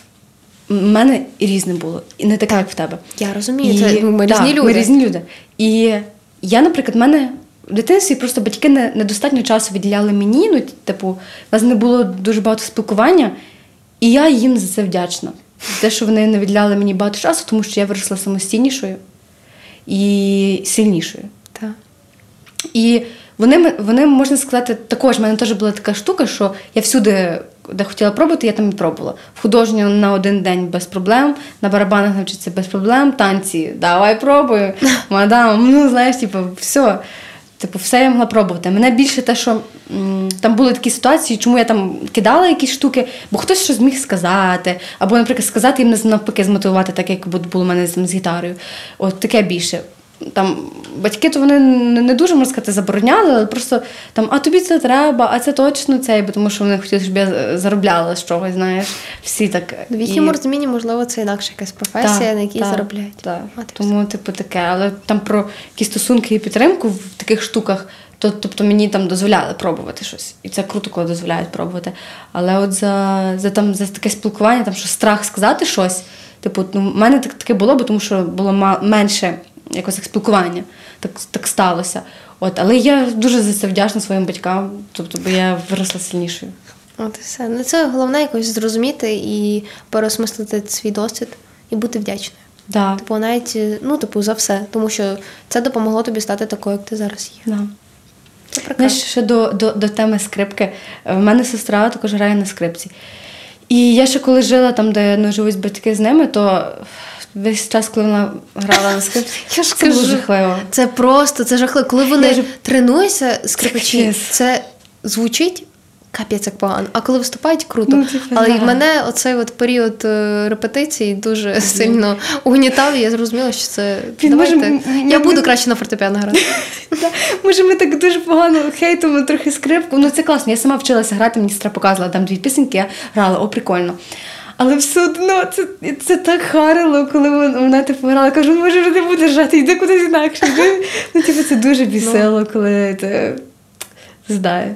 [SPEAKER 1] в мене і різне було, і не таке, як в тебе.
[SPEAKER 2] Я розумію, це ну, ми
[SPEAKER 1] да,
[SPEAKER 2] різні люди.
[SPEAKER 1] Ми різні люди. І я, наприклад, в мене в дитинстві просто батьки не, недостатньо часу виділяли мені. Ну, типу, у нас не було дуже багато спілкування, і я їм за це вдячна. Те, що вони не виділяли мені багато часу, тому що я виросла самостійнішою і сильнішою.
[SPEAKER 2] Так.
[SPEAKER 1] І вони, вони, можна сказати, також в мене теж була така штука, що я всюди, де хотіла пробувати, я там і пробувала. В художню на один день без проблем, на барабанах навчитися без проблем, танці, давай пробую, [LAUGHS] мадам, ну знаєш, типу, все. Типу, все я могла пробувати. Мене більше те, що там були такі ситуації, чому я там кидала якісь штуки, бо хтось щось зміг сказати, або, наприклад, сказати їм навпаки змотивувати, так як було в мене з, з гітарою. От таке більше. Там батьки то вони не дуже можна сказати забороняли, але просто там, а тобі це треба, а це точно це, бо тому що вони хотіли, щоб я заробляла з чогось, знаєш, всі так.
[SPEAKER 2] В
[SPEAKER 1] І-
[SPEAKER 2] їхньому розумінні, можливо, це інакша якась професія,
[SPEAKER 1] Так,
[SPEAKER 2] на якій
[SPEAKER 1] так,
[SPEAKER 2] заробляють. От і
[SPEAKER 1] Тому, типу, таке. Але там про якісь стосунки і підтримку в таких штуках, то тобто мені там дозволяли пробувати щось. І це круто, коли дозволяють пробувати. Але от за, за, там, за таке спілкування, там що страх сказати щось, типу, ну, в мене так, таке було, бо тому що було ма- менше якось як спілкування. Так, так сталося. От, але я дуже за це вдячна своїм батькам, тобто, бо я виросла сильнішою.
[SPEAKER 2] От і все. Ну це головне якось зрозуміти і переосмислити свій досвід і бути вдячною.
[SPEAKER 1] Да.
[SPEAKER 2] Типу, навіть ну, типу, за все, тому що це допомогло тобі стати такою, як ти зараз є.
[SPEAKER 1] Да. Знаєш, ще до, до, до теми скрипки. В мене сестра також грає на скрипці. І я ще коли жила там, де ну, живуть батьки з ними, то весь час, коли вона грала на скрипці, [LAUGHS]
[SPEAKER 2] Я ж
[SPEAKER 1] це було жахливо.
[SPEAKER 2] Це просто, це жахливо. Коли вони
[SPEAKER 1] Я
[SPEAKER 2] тренуються, скрипачі, це звучить капець як погано. А коли виступають, круто.
[SPEAKER 1] Ну, типу,
[SPEAKER 2] Але
[SPEAKER 1] да.
[SPEAKER 2] мене оцей от період е, репетицій дуже сильно угнітав, і я зрозуміла, що це
[SPEAKER 1] Він
[SPEAKER 2] давайте.
[SPEAKER 1] може,
[SPEAKER 2] я
[SPEAKER 1] м-
[SPEAKER 2] буду краще на фортепіано грати. [LAUGHS]
[SPEAKER 1] Може, ми так дуже погано хейтимо трохи скрипку. Ну це класно. Я сама вчилася грати, мені сестра показувала там дві пісеньки, я грала, о, прикольно. Але все одно це, це так харило, коли вона, вона типу грала. Кажу, може, вже не будеш грати, йди кудись інакше. Ну, типу, це дуже бісило, коли ти знає.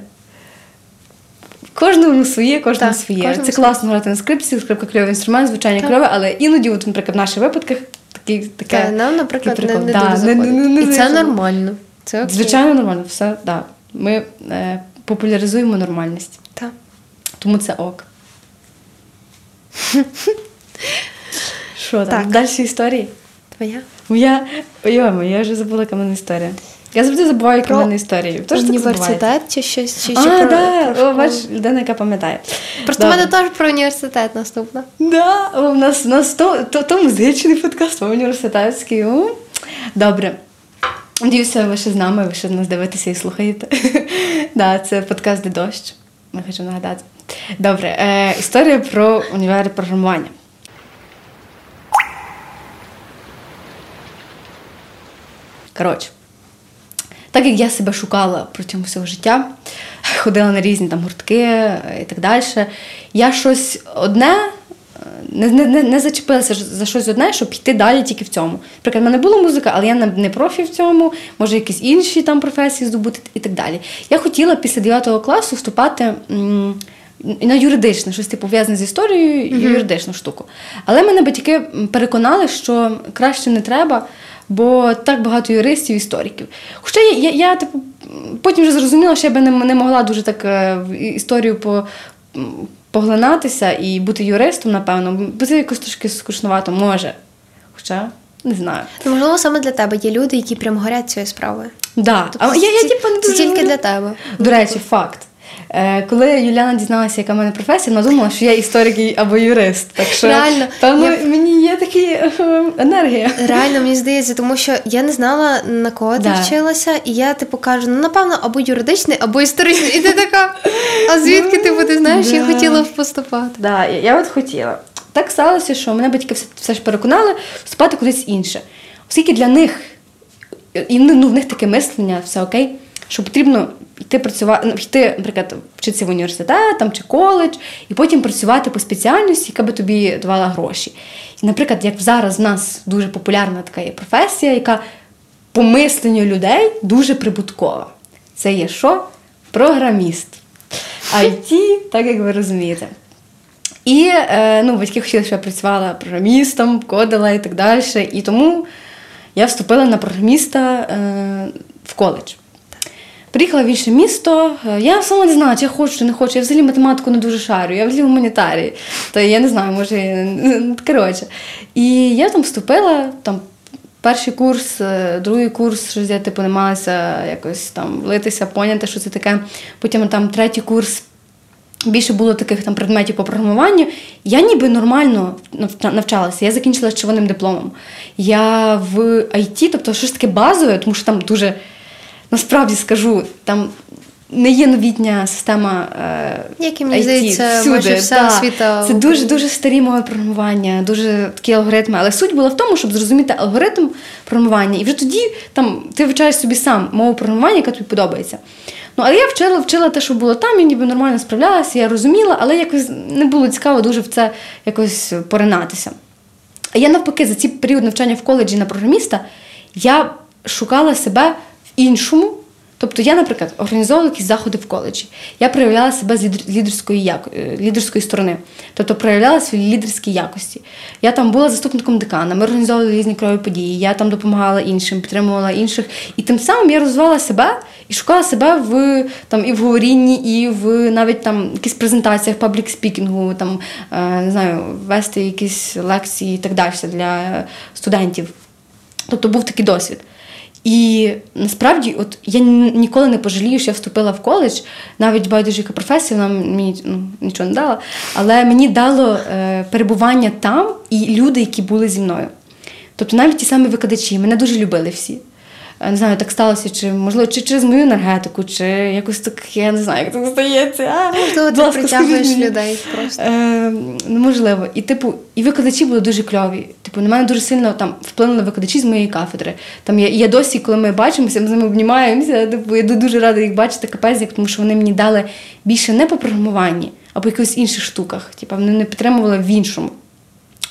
[SPEAKER 1] Кожному своє, кожному
[SPEAKER 2] Так,
[SPEAKER 1] своє.
[SPEAKER 2] кожному
[SPEAKER 1] це
[SPEAKER 2] своє.
[SPEAKER 1] класно грати на скрипці, скрипка кльовий інструмент, звичайно
[SPEAKER 2] Так.
[SPEAKER 1] кльове, але іноді, от, наприклад, в наших випадках такі, таке.
[SPEAKER 2] Та, нам, наприклад, не, не
[SPEAKER 1] Да,
[SPEAKER 2] дуже
[SPEAKER 1] не- не- не
[SPEAKER 2] І це нормально. Це окей.
[SPEAKER 1] Звичайно, нормально, все, да. Ми е, популяризуємо нормальність.
[SPEAKER 2] Так.
[SPEAKER 1] Тому це ок. [LAUGHS] Що там?
[SPEAKER 2] Так.
[SPEAKER 1] Далі історії?
[SPEAKER 2] Твоя?
[SPEAKER 1] Моя. Йома, я вже забула, яка мене історія. Я завжди забуваю, в
[SPEAKER 2] Про
[SPEAKER 1] мене історія. Тож.
[SPEAKER 2] Університет чи щось? Чи,
[SPEAKER 1] А,
[SPEAKER 2] чи про,
[SPEAKER 1] да.
[SPEAKER 2] про
[SPEAKER 1] О, бачиш, людина, яка пам'ятає.
[SPEAKER 2] Просто в мене теж про університет наступна.
[SPEAKER 1] Да, у нас, у нас то, то, то музичний подкаст, то університетський. О. Добре. Надіюся, ви ще з нами, ви ще нас дивитеся і слухаєте. [LAUGHS] да, це подкаст де дощ. Ми хочемо нагадати. Добре, е, історія про універ програмування. Коротше, так як я себе шукала протягом всього життя, ходила на різні там гуртки е, і так далі, я щось одне е, не, не, не, не зачепилася за щось одне, щоб йти далі тільки в цьому. Наприклад, в мене була музика, але я не- профі в цьому, може якісь інші там професії здобути і так далі. Я хотіла після 9 класу вступати. м, на юридичне, щось типу пов'язане з історією, і юридичну штуку. Але мене батьки переконали, що краще не треба, бо так багато юристів, істориків. Хоча я, я, я типу, потім вже зрозуміла, що я би не, не могла дуже так е, в історію по, поглинатися і бути юристом, напевно, бо це якось трошки скучновато, може. Хоча не знаю.
[SPEAKER 2] Ну, можливо, саме для тебе є люди, які прям горять цією справою.
[SPEAKER 1] Да.
[SPEAKER 2] Тобто
[SPEAKER 1] а я, я
[SPEAKER 2] це-
[SPEAKER 1] типу,
[SPEAKER 2] це тільки для тебе.
[SPEAKER 1] До речі, факт. Е, Коли Юліана дізналася, яка в мене професія, вона думала, що я історик або юрист. Так що
[SPEAKER 2] Реально,
[SPEAKER 1] певно,
[SPEAKER 2] я-
[SPEAKER 1] мені є така енергія.
[SPEAKER 2] Реально, мені здається, тому що я не знала, на кого ти
[SPEAKER 1] Да.
[SPEAKER 2] вчилася, і я типу кажу, ну напевно, або юридичний, або історичний. І ти така, а звідки типу, ти знаєш, я хотіла поступати.
[SPEAKER 1] Да, я, я от хотіла. Так сталося, що мене батьки все, все ж переконали вступати кудись інше. Оскільки для них, і ну, ну, в них таке мислення, все окей, що потрібно йти працювати, ну, йти, наприклад, вчитися в університет там, чи коледж, і потім працювати по спеціальності, яка би тобі давала гроші. І, наприклад, як зараз в нас дуже популярна така є професія, яка по мисленню людей дуже прибуткова. Це є що? Програміст. [LAUGHS] IT, так як ви розумієте. І е, ну, батьки хотіли, щоб я працювала програмістом, кодила і так далі. І тому я вступила на програміста е, в коледж. Приїхала в інше місто. е, Я сама не знаю, чи я хочу, чи не хочу. Я взагалі математику не дуже шарю, я взагалі гуманітарій. То я не знаю, може, [LAUGHS] коротше. І я там вступила, там перший курс, е, другий курс, щось я типу намагалася якось там влитися, поняти, що це таке. Потім там третій курс. Більше було таких там предметів по програмуванню. Я ніби нормально навчалася. Я закінчила з червоним дипломом. Я в IT, тобто щось таке базове, тому що там дуже насправді скажу, там не є новітня система. Е,
[SPEAKER 2] Як і мені
[SPEAKER 1] IT
[SPEAKER 2] здається,
[SPEAKER 1] всюди,
[SPEAKER 2] майже вся
[SPEAKER 1] да.
[SPEAKER 2] освіта
[SPEAKER 1] Це дуже дуже старі мови програмування, дуже такі алгоритми. Але суть була в тому, щоб зрозуміти алгоритм програмування. І вже тоді там ти вивчаєш собі сам мову програмування, яка тобі подобається. Ну, але я вчила, вчила те, що було там, я ніби нормально справлялася, я розуміла, але якось не було цікаво дуже в це якось поринатися. А я навпаки, за цей період навчання в коледжі на програміста я шукала себе іншому. Тобто я, наприклад, організовувала якісь заходи в коледжі. Я проявляла себе з лідерської, як... е, лідерської сторони, тобто проявляла свої лідерські якості. Я там була заступником декана, ми організовували різні крові події, я там допомагала іншим, підтримувала інших. І тим самим я розвивала себе і шукала себе в там і в говорінні, і в навіть там якісь презентаціях, паблік спікінгу, там е, не знаю, вести якісь лекції і так далі для студентів. Тобто був такий досвід. І насправді, от я ніколи не пожалію, що я вступила в коледж, навіть байдуже яка професія, вона мені ну, нічого не дала. Але мені дало е, перебування там і люди, які були зі мною. Тобто навіть ті самі викладачі, мене дуже любили всі. Е, Не знаю, так сталося, чи можливо, чи через мою енергетику, чи якось так, я не знаю, як це стається.
[SPEAKER 2] Можливо, ти
[SPEAKER 1] ласка,
[SPEAKER 2] притягуєш
[SPEAKER 1] скажіть
[SPEAKER 2] людей просто.
[SPEAKER 1] Е, ну. І типу, і викладачі були дуже кльові. Типу, на мене дуже сильно там вплинули викладачі з моєї кафедри. Там я, я досі, коли ми бачимося, ми з ними обнімаємося. Типу, я дуже рада їх бачити капець, як тому що вони мені дали більше не по програмуванні, а по якихось інших штуках. Типу, вони не підтримували в іншому.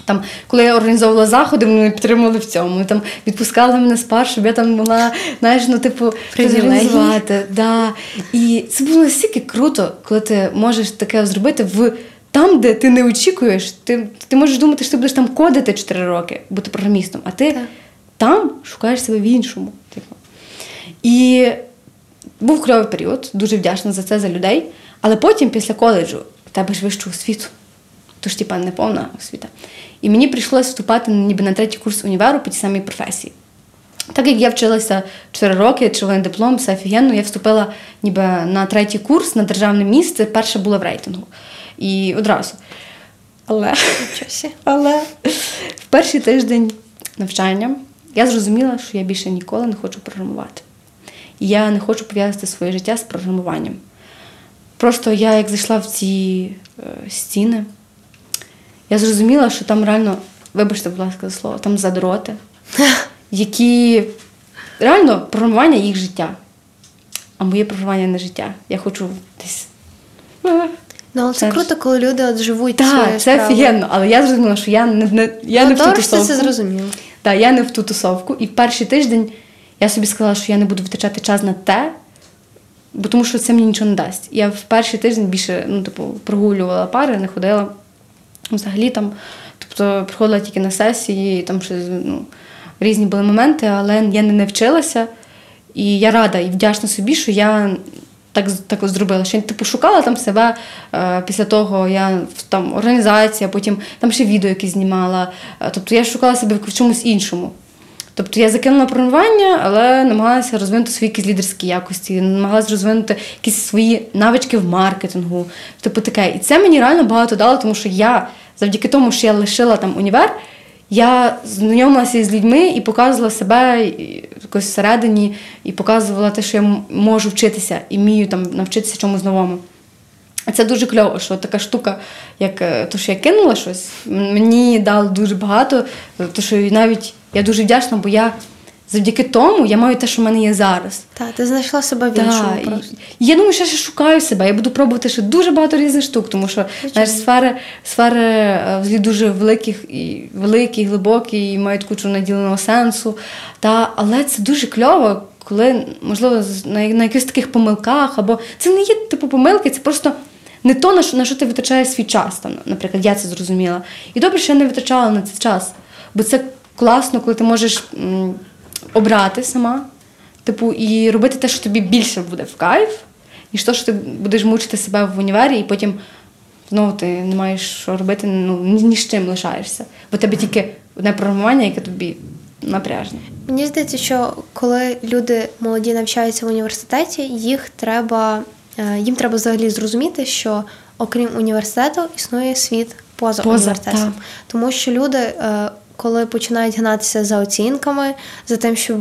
[SPEAKER 1] Там, коли я організовувала заходи, вони підтримували в цьому. Там відпускали мене з пар, щоб я там могла, знаєш, ну, типу, організувати. Да. І це було настільки круто, коли ти можеш таке зробити в там, де ти не очікуєш. Ти, ти можеш думати, що ти будеш там кодити 4 роки, бути програмістом, а ти
[SPEAKER 2] Так.
[SPEAKER 1] там шукаєш себе в іншому. Типу. І був кльовий період, дуже вдячна за це за людей. Але потім, після коледжу, в тебе ж вищу освіту. Тож, типа, не повна освіта. І мені прийшлося вступати ніби на третій курс універу по тій самій професії. Так як я вчилася 4 роки, червоний диплом, все офігенно, я вступила ніби на третій курс на державне місце, перше було в рейтингу. І одразу. Але, [LAUGHS] але в перший тиждень навчання я зрозуміла, що я більше ніколи не хочу програмувати. І я не хочу пов'язати своє життя з програмуванням. Просто я, як зайшла в ці е, стіни, я зрозуміла, що там реально, вибачте, будь ласка, за слово, там задроти, [LAUGHS] які реально програмування їх життя. А моє програмування не життя. Я хочу десь.
[SPEAKER 2] Ну, але це
[SPEAKER 1] Це
[SPEAKER 2] круто, коли люди от живуть
[SPEAKER 1] Так, це офігенно, але я зрозуміла, що я не, не, я
[SPEAKER 2] ну,
[SPEAKER 1] не в ту тусовку.
[SPEAKER 2] це зрозуміло.
[SPEAKER 1] Так, я не в ту тусовку. І в перший тиждень я собі сказала, що я не буду витрачати час на те, бо тому що це мені нічого не дасть. Я в перший тиждень більше ну, типу, прогулювала пари, не ходила. Взагалі там, тобто приходила тільки на сесії, там щось, ну, різні були моменти, але я не навчилася. І я рада і вдячна собі, що я так, так зробила. Що я типу, шукала там себе. Е, після того я там організація, потім там ще відео якісь знімала. Е, тобто я шукала себе в чомусь іншому. Тобто я закинула програмування, але намагалася розвинути свої якісь лідерські якості, намагалася розвинути якісь свої навички в маркетингу. Типу таке. І це мені реально багато дало, тому що я завдяки тому, що я лишила там універ, я знайомилася з людьми і показувала себе якось всередині, і показувала те, що я можу вчитися і вмію там навчитися чомусь новому. Це дуже кльово, що така штука, як е, то, що я кинула щось, мені дало дуже багато. То, що навіть я дуже вдячна, бо я завдяки тому я маю те, що в мене є зараз.
[SPEAKER 2] Так, ти знайшла себе в іншому просто.
[SPEAKER 1] і Я думаю, що я ще шукаю себе. Я буду пробувати ще дуже багато різних штук, тому що знаєш, сфери, сфери е, взагалі дуже великих і великі, і глибокі, і мають кучу наділеного сенсу. Та, але це дуже кльово, коли, можливо, на, на якихось таких помилках, або це не є типу помилки, це просто. Не то, на що, на що ти витрачаєш свій час, там, наприклад, я це зрозуміла. І добре, що я не витрачала на це час. Бо це класно, коли ти можеш обрати сама, типу, і робити те, що тобі більше буде в кайф, ніж то, що ти будеш мучити себе в універі, і потім знову ти не маєш що робити, ну, ні, ні з чим лишаєшся. Бо тебе тільки одне програмування, яке тобі напряжне.
[SPEAKER 2] Мені здається, що коли люди молоді навчаються в університеті, їх треба, е, їм треба взагалі зрозуміти, що окрім університету існує світ поза,
[SPEAKER 1] Поза,
[SPEAKER 2] університетом.
[SPEAKER 1] так.
[SPEAKER 2] Тому що люди, е, коли починають гнатися за оцінками, за тим, щоб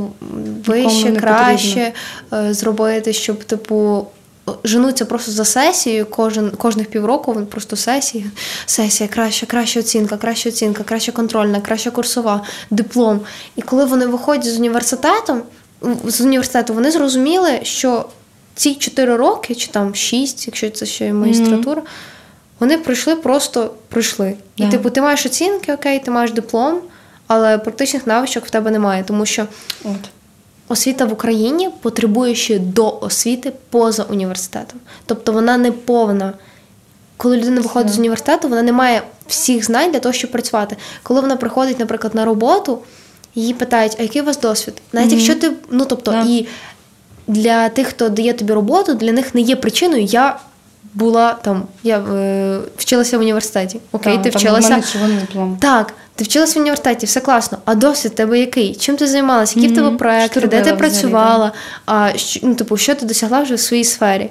[SPEAKER 2] вище, краще е, зробити, щоб типу. Женуться просто за сесією кожен кожних півроку. Вони просто сесії, сесія, краща, краща оцінка, краща оцінка, краща контрольна, краща курсова, диплом. І коли вони виходять з університетом, з університету, вони зрозуміли, що ці 4 роки, чи там 6, якщо це ще й магістратура, вони пройшли просто пройшли. І типу, ти маєш оцінки, окей, ти маєш диплом, але практичних навичок в тебе немає, тому що
[SPEAKER 1] От.
[SPEAKER 2] освіта в Україні потребує ще до освіти поза університетом. Тобто вона не повна. Коли людина виходить з університету, вона не має всіх знань для того, щоб працювати. Коли вона приходить, наприклад, на роботу, її питають, а який у вас досвід? Навіть якщо ти, ну тобто,
[SPEAKER 1] Так.
[SPEAKER 2] і для тих, хто дає тобі роботу, для них не є причиною. Я була там, я е, вчилася в університеті. Окей,
[SPEAKER 1] так,
[SPEAKER 2] ти
[SPEAKER 1] там
[SPEAKER 2] вчилася.
[SPEAKER 1] мене диплом.
[SPEAKER 2] Так, ти вчилася в університеті, все класно. А досвід тебе який? Чим ти займалася? Які в тебе проекти, де ти працювала? А що, ну, типу, що ти досягла вже в своїй сфері?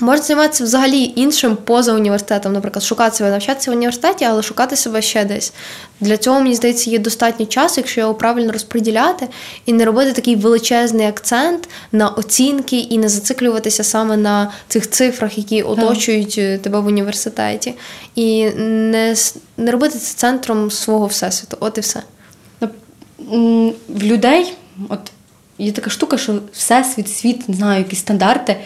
[SPEAKER 2] Можна займатися взагалі іншим поза університетом, наприклад, шукати себе, навчатися в університеті, але шукати себе ще десь. Для цього, мені здається, є достатньо часу, якщо його правильно розподіляти, і не робити такий величезний акцент на оцінки і не зациклюватися саме на цих цифрах, які оточують е, тебе в університеті, і не, не робити це центром свого всесвіту. От і все.
[SPEAKER 1] В людей от є така штука, що всесвіт, світ, не знаю, якісь стандарти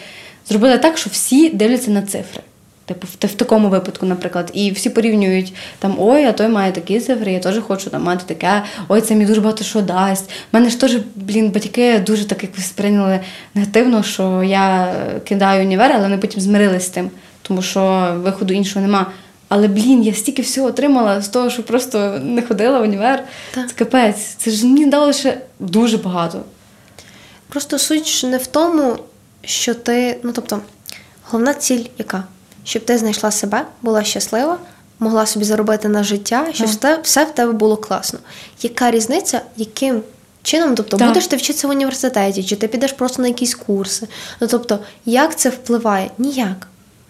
[SPEAKER 1] зробили так, що всі дивляться на цифри. Типу, в, в такому випадку, наприклад, і всі порівнюють там, ой, а той має такі цифри, я теж хочу там мати таке, ой, це мені дуже багато що дасть. У мене ж теж, блін, батьки дуже так якось сприйняли негативно, що я кидаю універ, але вони потім змирились з тим, тому що виходу іншого нема. Але блін, я стільки всього отримала з того, що просто не ходила в універ.
[SPEAKER 2] Так.
[SPEAKER 1] Це капець. Це ж мені дало ще дуже багато.
[SPEAKER 2] Просто суть не в тому, що ти, ну тобто, головна ціль яка? Щоб ти знайшла себе, була щаслива, могла собі заробити на життя, щоб все, все в тебе було класно. Яка різниця, яким чином, тобто,
[SPEAKER 1] Так.
[SPEAKER 2] будеш ти вчитися в університеті, чи ти підеш просто на якісь курси? Ну тобто, як це впливає? Ніяк.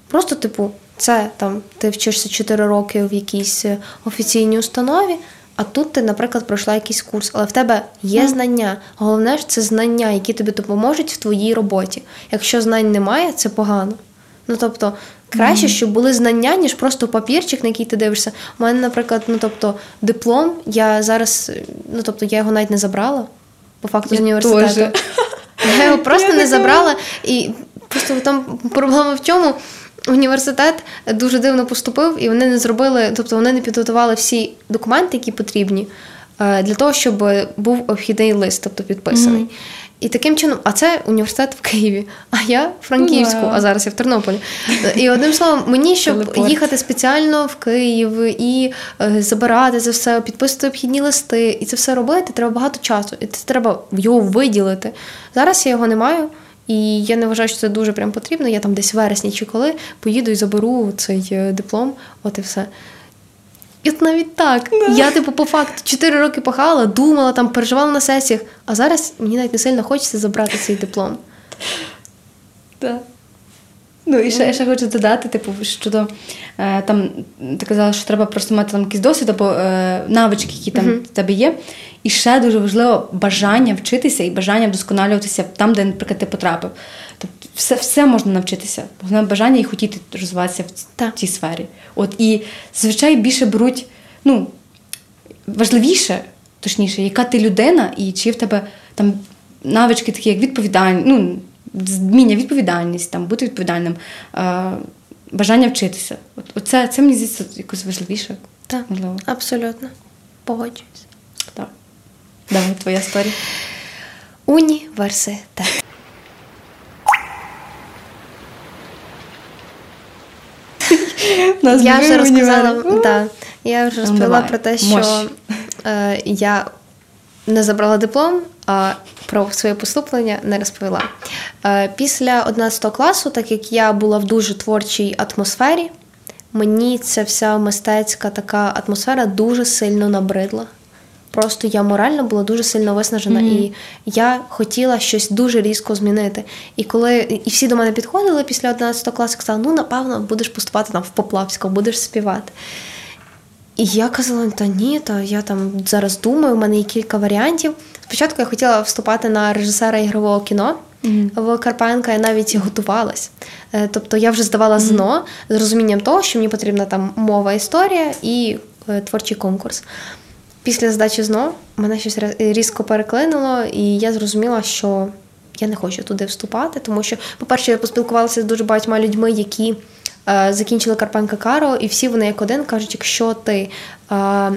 [SPEAKER 2] Просто, типу, це там ти вчишся 4 роки в якійсь е, офіційній установі, а тут ти, наприклад, пройшла якийсь курс, але в тебе є знання. Головне ж це знання, які тобі допоможуть в твоїй роботі. Якщо знань немає, це погано. Ну тобто, краще, щоб були знання, ніж просто папірчик, на який ти дивишся. У мене, наприклад, ну тобто, диплом, я зараз, ну тобто, я його навіть не забрала, по факту з університету.
[SPEAKER 1] теж.
[SPEAKER 2] Я його [LAUGHS] просто
[SPEAKER 1] Я
[SPEAKER 2] не забрала. І просто там проблема в чому? Університет дуже дивно поступив, і вони не зробили, тобто вони не підготували всі документи, які потрібні, е, для того, щоб був обхідний лист, тобто підписаний.
[SPEAKER 1] Мгм.
[SPEAKER 2] І таким чином, а це університет в Києві, а я в Франківську,
[SPEAKER 1] Вау.
[SPEAKER 2] а зараз я в Тернополі. І одним словом, мені, щоб
[SPEAKER 1] Телепорт.
[SPEAKER 2] їхати спеціально в Київ і е, забирати це все, підписувати обхідні листи, і це все робити, треба багато часу. І це треба його виділити. Зараз я його не маю. І я не вважаю, що це дуже прям потрібно. Я там десь в вересні чи коли поїду і заберу цей е, диплом, от і все. І от навіть так. Я, типу, по факту 4 роки пахала, думала, там, переживала на сесіях, а зараз мені навіть не сильно хочеться забрати цей диплом.
[SPEAKER 1] Так. Ну і ще, я ще хочу додати, типу, щодо е, там ти казала, що треба просто мати там якийсь досвід або е, навички, які там в тебе є. І ще дуже важливо бажання вчитися і бажання вдосконалюватися там, де, наприклад, ти потрапив. Тобто все, все можна навчитися. Головне бажання і хотіти розвиватися в
[SPEAKER 2] Так.
[SPEAKER 1] цій сфері. От і зазвичай більше беруть, ну, важливіше точніше, яка ти людина, і чи в тебе там навички такі, як відповідальність, ну, зміння відповідальність, там, бути відповідальним, е, бажання вчитися. От, Оце це мені здається якось важливіше.
[SPEAKER 2] Так, можливо. абсолютно. Погоджуюсь.
[SPEAKER 1] Давай, твоя історія.
[SPEAKER 2] Університет. Я вже розказала, да, я вже розповіла про те, що е, я не забрала диплом, а про своє поступлення не розповіла. Е, після 11 класу, так як я була в дуже творчій атмосфері, мені ця вся мистецька така атмосфера дуже сильно набридла. Просто я морально була дуже сильно виснажена, mm-hmm. і я хотіла щось дуже різко змінити. І коли і всі до мене підходили після 11 класу, казали, ну напевно, будеш поступати там в Поплавську, будеш співати. І я казала, та ні, та я там зараз думаю, у мене є кілька варіантів. Спочатку я хотіла вступати на режисера ігрового кіно mm-hmm. в Карпенка, я навіть готувалась. Е, тобто я вже здавала ЗНО з розумінням того, що мені потрібна там мова, історія і е, творчий конкурс. Після здачі ЗНО мене щось різко переклинуло, і я зрозуміла, що я не хочу туди вступати, тому що, по-перше, я поспілкувалася з дуже багатьма людьми, які е, закінчили Карпенка Каро, і всі вони як один кажуть, якщо ти е,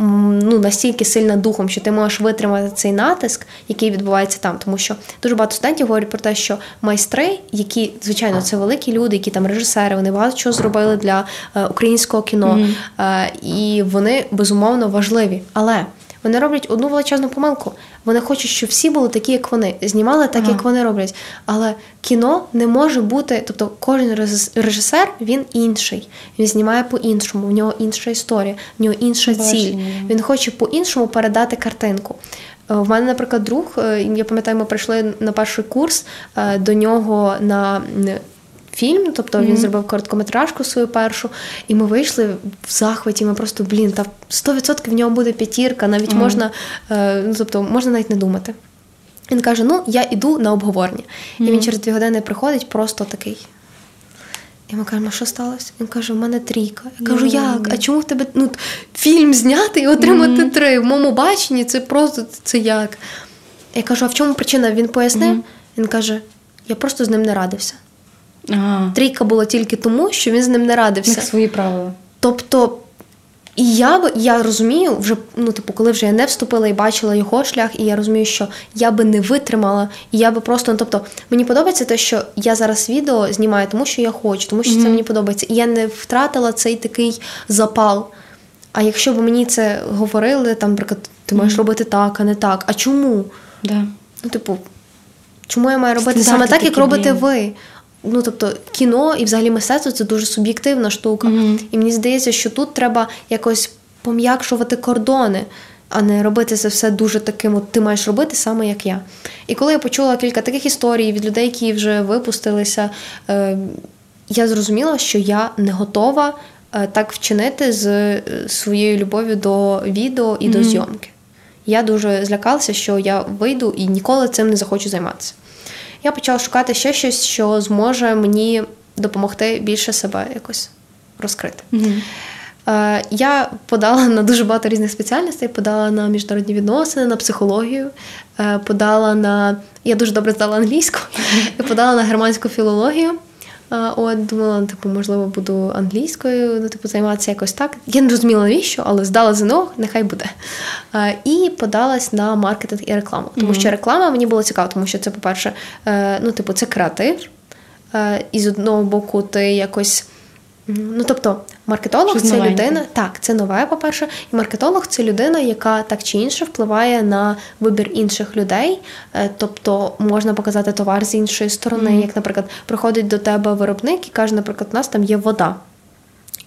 [SPEAKER 2] ну, настільки сильна духом, що ти можеш витримати цей натиск, який відбувається там. Тому що дуже багато студентів говорять про те, що майстри, які, звичайно, це великі люди, які там режисери, вони багато чого зробили для е, українського кіно, mm-hmm. і вони безумовно важливі. Але вони роблять одну величезну помилку. Вони хочуть, щоб всі були такі, як вони, знімали так, ага. як вони роблять. Але кіно не може бути, тобто кожен режисер він інший. Він знімає по-іншому, в нього інша історія, в нього інша Бачення. ціль. Він хоче по-іншому передати картинку. Е, в мене, наприклад, друг, е, я пам'ятаю, ми прийшли на перший курс е, до нього на фільм, тобто mm-hmm. він зробив короткометражку свою першу, і ми вийшли в захваті. Ми просто блін, та 100% в нього буде п'ятірка, навіть mm-hmm. можна, е, ну тобто можна навіть не думати. Він каже: Ну, я іду на обговорення. Mm-hmm. І він через дві години приходить, просто такий. І ми кажемо, що сталося? Він каже, у мене трійка. Я кажу, як? А чому в тебе ну, фільм зняти і отримати mm-hmm. три? В моєму баченні це просто це як? Я кажу, а в чому причина? Він пояснив. Mm-hmm. Він каже: я просто з ним не радився. Ага. Трійка була тільки тому, що він з ним не радився.
[SPEAKER 1] Як свої правила.
[SPEAKER 2] Тобто, і я я розумію, вже ну, типу, коли вже я не вступила і бачила його шлях, і я розумію, що я би не витримала, і я би просто, ну тобто, мені подобається те, що я зараз відео знімаю, тому що я хочу, тому що mm-hmm. це мені подобається. І я не втратила цей такий запал. А якщо б мені це говорили, там, наприклад, ти маєш mm-hmm. робити так, а не так. А чому?
[SPEAKER 1] Да.
[SPEAKER 2] Ну, типу, чому я маю робити Стандарти саме так, як робите ви? Ну, тобто, кіно і взагалі мистецтво це дуже суб'єктивна штука. Mm-hmm. І мені здається, що тут треба якось пом'якшувати кордони, а не робити це все дуже таким, от ти маєш робити саме як я. І коли я почула кілька таких історій від людей, які вже випустилися, е, я зрозуміла, що я не готова е, так вчинити з е, своєю любов'ю до відео і mm-hmm. до зйомки. Я дуже злякалася, що я вийду і ніколи цим не захочу займатися я почала шукати ще щось, що зможе мені допомогти більше себе якось розкрити. Mm-hmm. Я подала на дуже багато різних спеціальностей, подала на міжнародні відносини, на психологію, е, подала на. Я дуже добре здала англійську, подала на германську філологію. От думала, типу, можливо, буду англійською, ну, типу, займатися якось так. Я не розуміла навіщо, але здала ЗНО, нехай буде. І подалась на маркетинг і рекламу. Тому mm-hmm. що реклама мені було цікава, тому що це, по-перше, е, ну, типу, це креатив. Е, і з одного боку, ти якось. Ну, тобто, маркетолог Щось це новеньке. людина. Так, це нове, по-перше, і маркетолог це людина, яка так чи інше впливає на вибір інших людей. Е, тобто можна показати товар з іншої сторони. Mm. Як, наприклад, приходить до тебе виробник і каже, наприклад, у нас там є вода.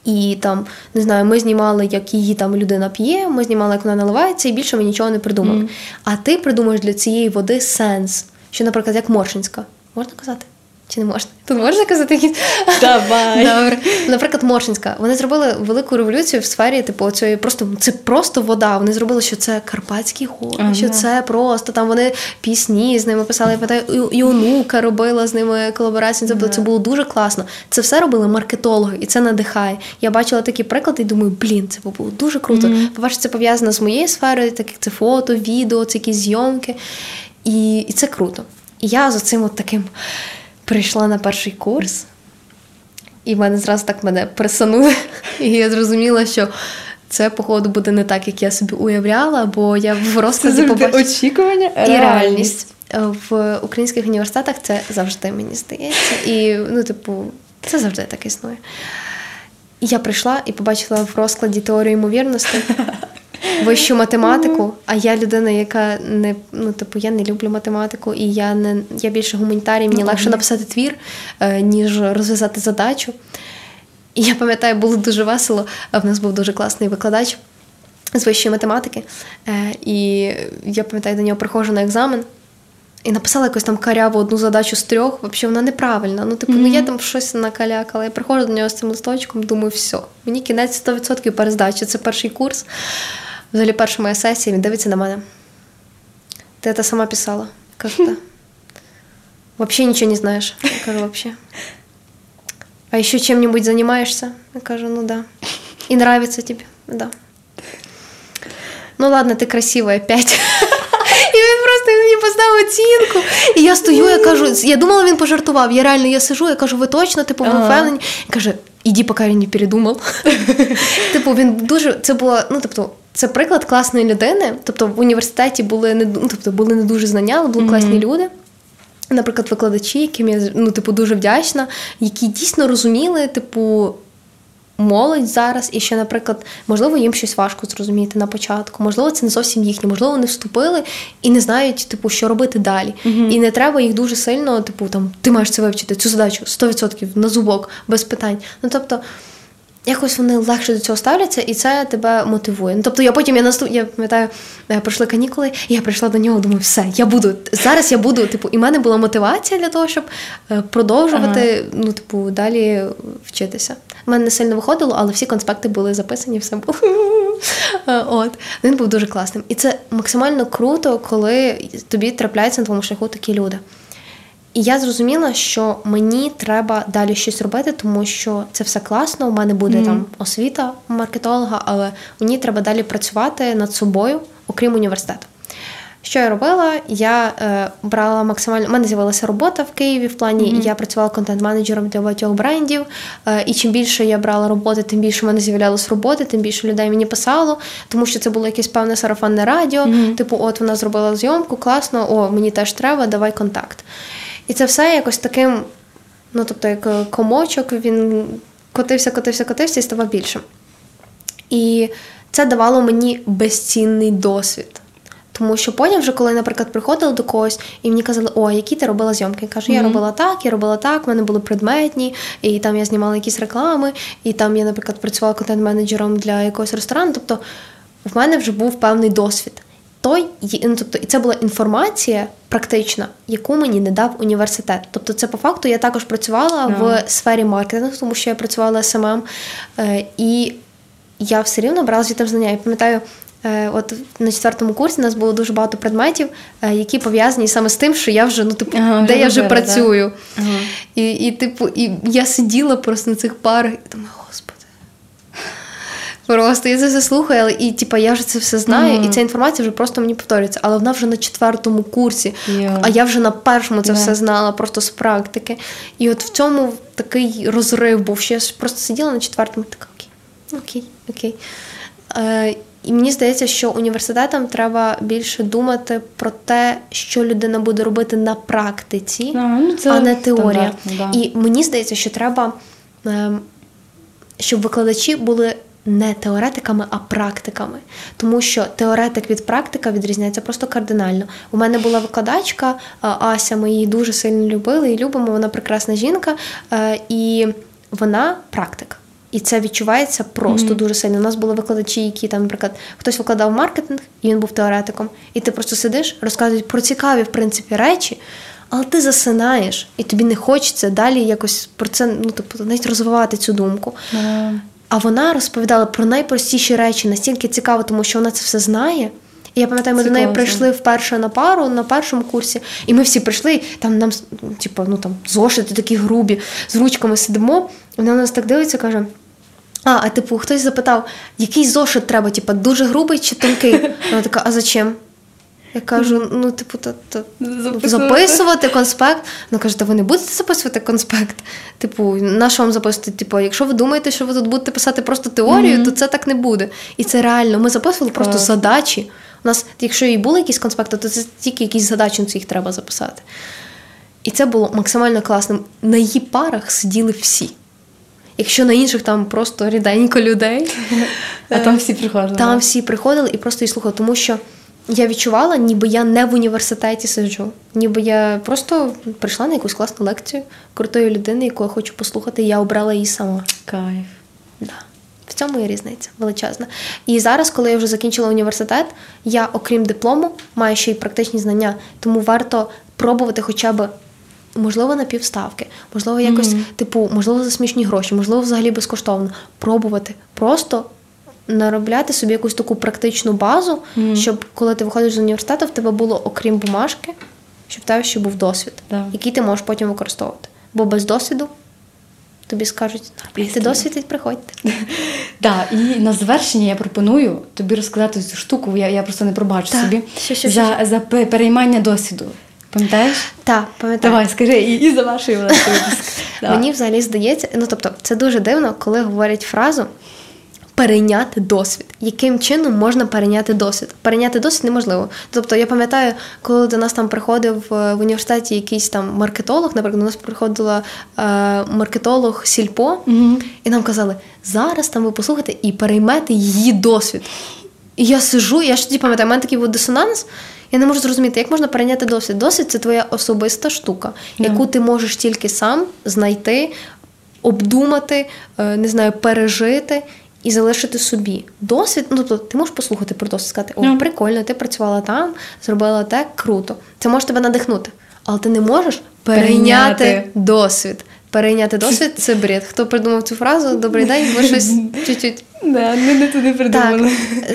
[SPEAKER 2] І там, не знаю, ми знімали, як її там людина п'є, ми знімали, як вона наливається, і більше ми нічого не придумали. Mm. А ти придумаєш для цієї води сенс, що, наприклад, як Моршинська, можна казати? Чи не можна? Тут можна казати якісь?
[SPEAKER 1] Давай.
[SPEAKER 2] Добре. Наприклад, Моршинська. Вони зробили велику революцію в сфері, типу, цієї просто це просто вода. Вони зробили, що це Карпатські гори, ага. що це просто там вони пісні з ними писали. Я пам'ятаю, і онука робила з ними колаборацію. Це було, це було дуже класно. Це все робили маркетологи, і це надихає. Я бачила такі приклади і думаю, блін, це було дуже круто. Mm-hmm. По-перше, це пов'язано з моєю сферою, так як це фото, відео, це якісь зйомки. І, І це круто. І я за цим от таким прийшла на перший курс, і в мене зразу так мене присанули. І я зрозуміла, що це, походу, буде не так, як я собі уявляла, бо я в розкладі побачила
[SPEAKER 1] очікування
[SPEAKER 2] і реальність. В українських університетах це завжди мені здається. І, ну, типу, це завжди так існує. І я прийшла і побачила в розкладі теорію ймовірності [LAUGHS] вищу математику, а я людина, яка не ну, типу, я не люблю математику, і я не я більше гуманітарій, мені легше написати твір, е, ніж розв'язати задачу. І я пам'ятаю, було дуже весело. В нас був дуже класний викладач з вищої математики. Е, і я пам'ятаю, до нього приходжу на екзамен. І написала якусь там каряву одну задачу з трьох, взагалі вона неправильна. Ну, типу, mm-hmm. ну я там щось накалякала. Я приходжу до нього з цим листочком, думаю, все, мені кінець 100% перездачі. Це перший курс. Взагалі, перша моя сесія, він дивиться на мене. Ти це сама писала? Кажу, так. [LAUGHS] Вообще ничего не знаешь. Я кажу, вообще. А еще чем-нибудь занимаешься? Я кажу, ну да. И нравится тебе? Да. Ну ладно, ти красивая, п'ять. [LAUGHS] І він просто мені поставив оцінку. І я стою, я кажу, я думала, він пожартував. Я реально я сижу, я кажу, ви точно, типу, ви впевнені? Він каже, іди, поки він не передумав. [LAUGHS] Типу, він дуже, це було, ну, тобто, це приклад класної людини. Тобто в університеті були не ну, тобто були не дуже знання, але були mm-hmm. класні люди. Наприклад, викладачі, яким я ну, типу, дуже вдячна, які дійсно розуміли, типу, молодь зараз, і ще, наприклад, можливо, їм щось важко зрозуміти на початку, можливо, це не зовсім їхнє, можливо, вони вступили і не знають, типу, що робити далі. Mm-hmm. І не треба їх дуже сильно, типу, там, ти маєш це вивчити, цю задачу 100% на зубок, без питань. Ну, тобто, якось вони легше до цього ставляться, і це тебе мотивує. Ну, Тобто я потім я наступ, я пам'ятаю, е, пройшли канікули, і я прийшла до нього, думаю, все, я буду зараз. Я буду, типу, і в мене була мотивація для того, щоб е, продовжувати, ага. ну, типу, далі вчитися. У мене не сильно виходило, але всі конспекти були записані, все було. Е, от він був дуже класним. І це максимально круто, коли тобі трапляються на твоєму шляху такі люди. І я зрозуміла, що мені треба далі щось робити, тому що це все класно. У мене буде mm. там освіта маркетолога, але мені треба далі працювати над собою, окрім університету. Що я робила? Я е, брала максимально. У мене з'явилася робота в Києві в плані, mm-hmm. я працювала контент-менеджером для багатьох брендів. Е, і чим більше я брала роботи, тим більше в мене з'являлось роботи, тим більше людей мені писало, тому що це було якесь певне сарафанне радіо. Mm-hmm. Типу, от вона зробила зйомку, класно, о, мені теж треба, давай контакт. І це все якось таким, ну тобто, як е, комочок, він котився, котився, котився і ставав більшим. І це давало мені безцінний досвід. Тому що потім, вже коли, наприклад, приходили до когось і мені казали, о, які ти робила зйомки? Я кажу, я mm-hmm. робила так, я робила так, в мене були предметні, і там я знімала якісь реклами, і там я, наприклад, працювала контент-менеджером для якогось ресторану. Тобто в мене вже був певний досвід той, ну, тобто, і це була інформація практична, яку мені не дав університет. Тобто, це по факту я також працювала yeah. в сфері маркетингу, тому що я працювала SMM, е, і я все рівно брала звідти знання. Я пам'ятаю. Е, от на четвертому курсі у нас було дуже багато предметів, е, які пов'язані саме з тим, що я вже ну типу, ага, де я вже працюю. Да? Ага. І, і, типу, і я сиділа просто на цих парах і думаю, господи. Просто я це все слухаю, але і типа я вже це все знаю, mm-hmm. і ця інформація вже просто мені повторюється. Але вона вже на четвертому курсі, yeah. а я вже на першому це yeah. все знала, просто з практики. І от в цьому такий розрив був, що я просто сиділа на четвертому, така окей, окей, окей. Е, І мені здається, що університетам треба більше думати про те, що людина буде робити на практиці, no, ну це а не теорія. Да. І мені здається, що треба, е, щоб викладачі були не теоретиками, а практиками. Тому що теоретик від практика відрізняється просто кардинально. У мене була викладачка Ася, ми її дуже сильно любили і любимо. Вона прекрасна жінка, е, і вона практик. І це відчувається просто mm-hmm. дуже сильно. У нас були викладачі, які там, наприклад, хтось викладав маркетинг, і він був теоретиком. І ти просто сидиш, розказують про цікаві в принципі речі, але ти засинаєш, і тобі не хочеться далі якось про це ну, тобто, навіть розвивати цю думку.
[SPEAKER 1] Да.
[SPEAKER 2] А вона розповідала про найпростіші речі, настільки цікаво, тому що вона це все знає. І я пам'ятаю, ми
[SPEAKER 1] Це
[SPEAKER 2] до неї прийшли вперше на пару на першому курсі, і ми всі прийшли, там нам типу, ну там зошити такі грубі, з ручками сидимо. Вона на нас так дивиться, каже. А, а типу, хтось запитав, який зошит треба, типу, дуже грубий чи тонкий? [LAUGHS] Вона така, а зачем? Я кажу, ну, типу, то, то
[SPEAKER 1] Записувати.
[SPEAKER 2] записувати конспект. Вона каже, та ви не будете записувати конспект. Типу, на що вам записувати? Типу, якщо ви думаєте, що ви тут будете писати просто теорію, то це так не буде. І це реально. Ми записували просто задачі. У нас, якщо і були якісь конспекти, то це тільки якісь задачі, ну, їх треба записати. І це було максимально класно. На її парах сиділи всі. Якщо на інших там просто ріденько людей, [LAUGHS]
[SPEAKER 1] А там всі приходили.
[SPEAKER 2] там всі приходили і просто її слухали, тому що я відчувала, ніби я не в університеті сиджу, ніби я просто прийшла на якусь класну лекцію крутої людини, яку я хочу послухати, і я обрала її сама.
[SPEAKER 1] Кайф.
[SPEAKER 2] Да. В цьому є різниця величезна. І зараз, коли я вже закінчила університет, я, окрім диплому, маю ще й практичні знання, тому варто пробувати хоча б. Можливо, на півставки, можливо, якось, типу, можливо, за смішні гроші, можливо, взагалі безкоштовно. Пробувати. Просто наробляти собі якусь таку практичну базу, щоб коли ти виходиш з університету, в тебе було, окрім бумажки, щоб в тебе ще був досвід,
[SPEAKER 1] Да.
[SPEAKER 2] який ти можеш потім використовувати. Бо без досвіду тобі скажуть, ти досвід приходьте. [LAUGHS]
[SPEAKER 1] Так, і на завершення я пропоную тобі розказати цю штуку, я, я просто не пробачу собі. За, за переймання досвіду. Пам'ятаєш?
[SPEAKER 2] Так, пам'ятаю.
[SPEAKER 1] Давай, скажи, і, і випуск. [LAUGHS]
[SPEAKER 2] Мені взагалі здається, ну тобто, це дуже дивно, коли говорять фразу перейняти досвід. Яким чином можна перейняти досвід? Перейняти досвід неможливо. Тобто, я пам'ятаю, коли до нас там приходив е, в університеті якийсь там маркетолог, наприклад, до нас приходила е, маркетолог Сільпо, і нам казали, зараз там ви послухайте і переймете її досвід. І я сижу, я ж тоді пам'ятаю, у мене такий був дисонанс. Я не можу зрозуміти, як можна перейняти досвід. Досвід це твоя особиста штука, яку ти можеш тільки сам знайти, обдумати, е, не знаю, пережити і залишити собі. Досвід, ну тобто ти можеш послухати про досвід, сказати, о,
[SPEAKER 1] yeah.
[SPEAKER 2] прикольно, ти працювала там, зробила те, круто. Це може тебе надихнути. Але ти не можеш перейняти,
[SPEAKER 1] Перейняти.
[SPEAKER 2] досвід. Перейняти досвід це бред. Хто придумав цю фразу? Добрий день, ви щось [LAUGHS] чуть-чуть
[SPEAKER 1] Да, ми не туди
[SPEAKER 2] так,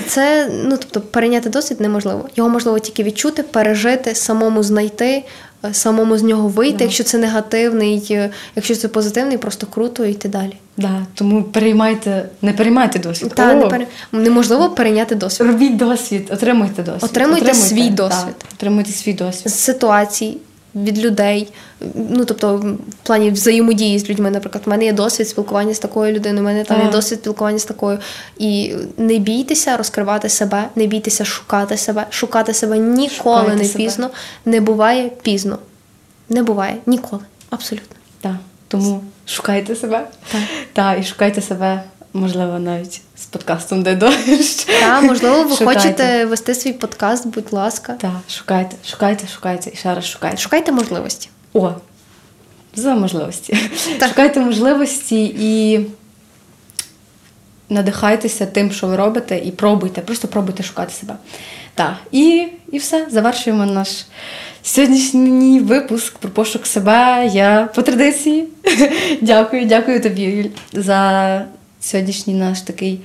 [SPEAKER 2] це ну тобто перейняти досвід неможливо. Його можливо тільки відчути, пережити, самому знайти, е, самому з нього вийти. Якщо це негативний, е, якщо це позитивний, просто круто йти далі.
[SPEAKER 1] Да, тому переймайте, не переймайте досвід.
[SPEAKER 2] Та не пере... неможливо перейняти досвід
[SPEAKER 1] Робіть досвід, отримуйте досвід.
[SPEAKER 2] Отримуйте свій
[SPEAKER 1] так,
[SPEAKER 2] досвід.
[SPEAKER 1] отримуйте свій досвід.
[SPEAKER 2] з ситуацій. Від людей, ну тобто в плані взаємодії з людьми, наприклад, в мене є досвід спілкування з такою людиною, у мене там є досвід спілкування з такою. І не бійтеся розкривати себе, не бійтеся шукати себе. Шукати себе ніколи
[SPEAKER 1] Шукайте
[SPEAKER 2] не
[SPEAKER 1] себе.
[SPEAKER 2] пізно. Не буває пізно. Не буває ніколи. Абсолютно.
[SPEAKER 1] Так, тому шукайте себе.
[SPEAKER 2] Так.
[SPEAKER 1] Та, і шукайте себе, можливо, навіть з подкастом де дощ.
[SPEAKER 2] Та, можливо, ви
[SPEAKER 1] Шукайте.
[SPEAKER 2] хочете вести свій подкаст, будь ласка.
[SPEAKER 1] Так, шукайте, шукайте, шукайте і ще раз шукайте.
[SPEAKER 2] Шукайте можливості.
[SPEAKER 1] О, за можливості.
[SPEAKER 2] Так.
[SPEAKER 1] Шукайте можливості і надихайтеся тим, що ви робите, і пробуйте, просто пробуйте шукати себе. Так, і, і все, завершуємо наш сьогоднішній випуск про пошук себе. Я по традиції. [LAUGHS] дякую, дякую тобі, Юль, за сьогоднішній наш такий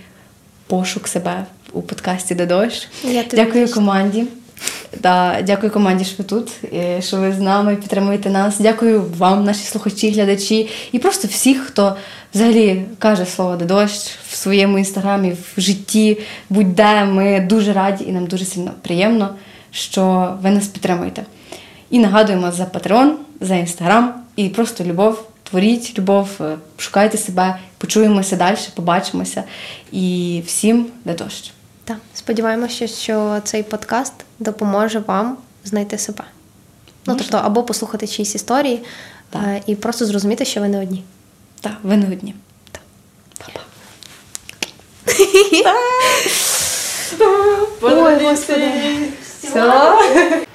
[SPEAKER 1] пошук себе у подкасті Де дощ.
[SPEAKER 2] Я
[SPEAKER 1] Дякую
[SPEAKER 2] теж.
[SPEAKER 1] команді. Да, дякую команді, що ви тут, що ви з нами підтримуєте нас. Дякую вам, наші слухачі, глядачі, і просто всіх, хто взагалі каже слово «де дощ в своєму інстаграмі, в житті, будь-де. Ми дуже раді і нам дуже сильно приємно, що ви нас підтримуєте. І нагадуємо за Patreon, за інстаграм і просто любов. Творіть любов, е, шукайте себе, почуємося далі, побачимося. І всім де дощ.
[SPEAKER 2] Так, сподіваємося, що цей подкаст допоможе вам знайти себе. Ну, тобто, або послухати чиїсь історії
[SPEAKER 1] Так.
[SPEAKER 2] е, і просто зрозуміти, що ви не одні.
[SPEAKER 1] Так, ви не одні.
[SPEAKER 2] Так.
[SPEAKER 1] Па-па. [LAUGHS]
[SPEAKER 2] Ой, Господи.
[SPEAKER 1] Все.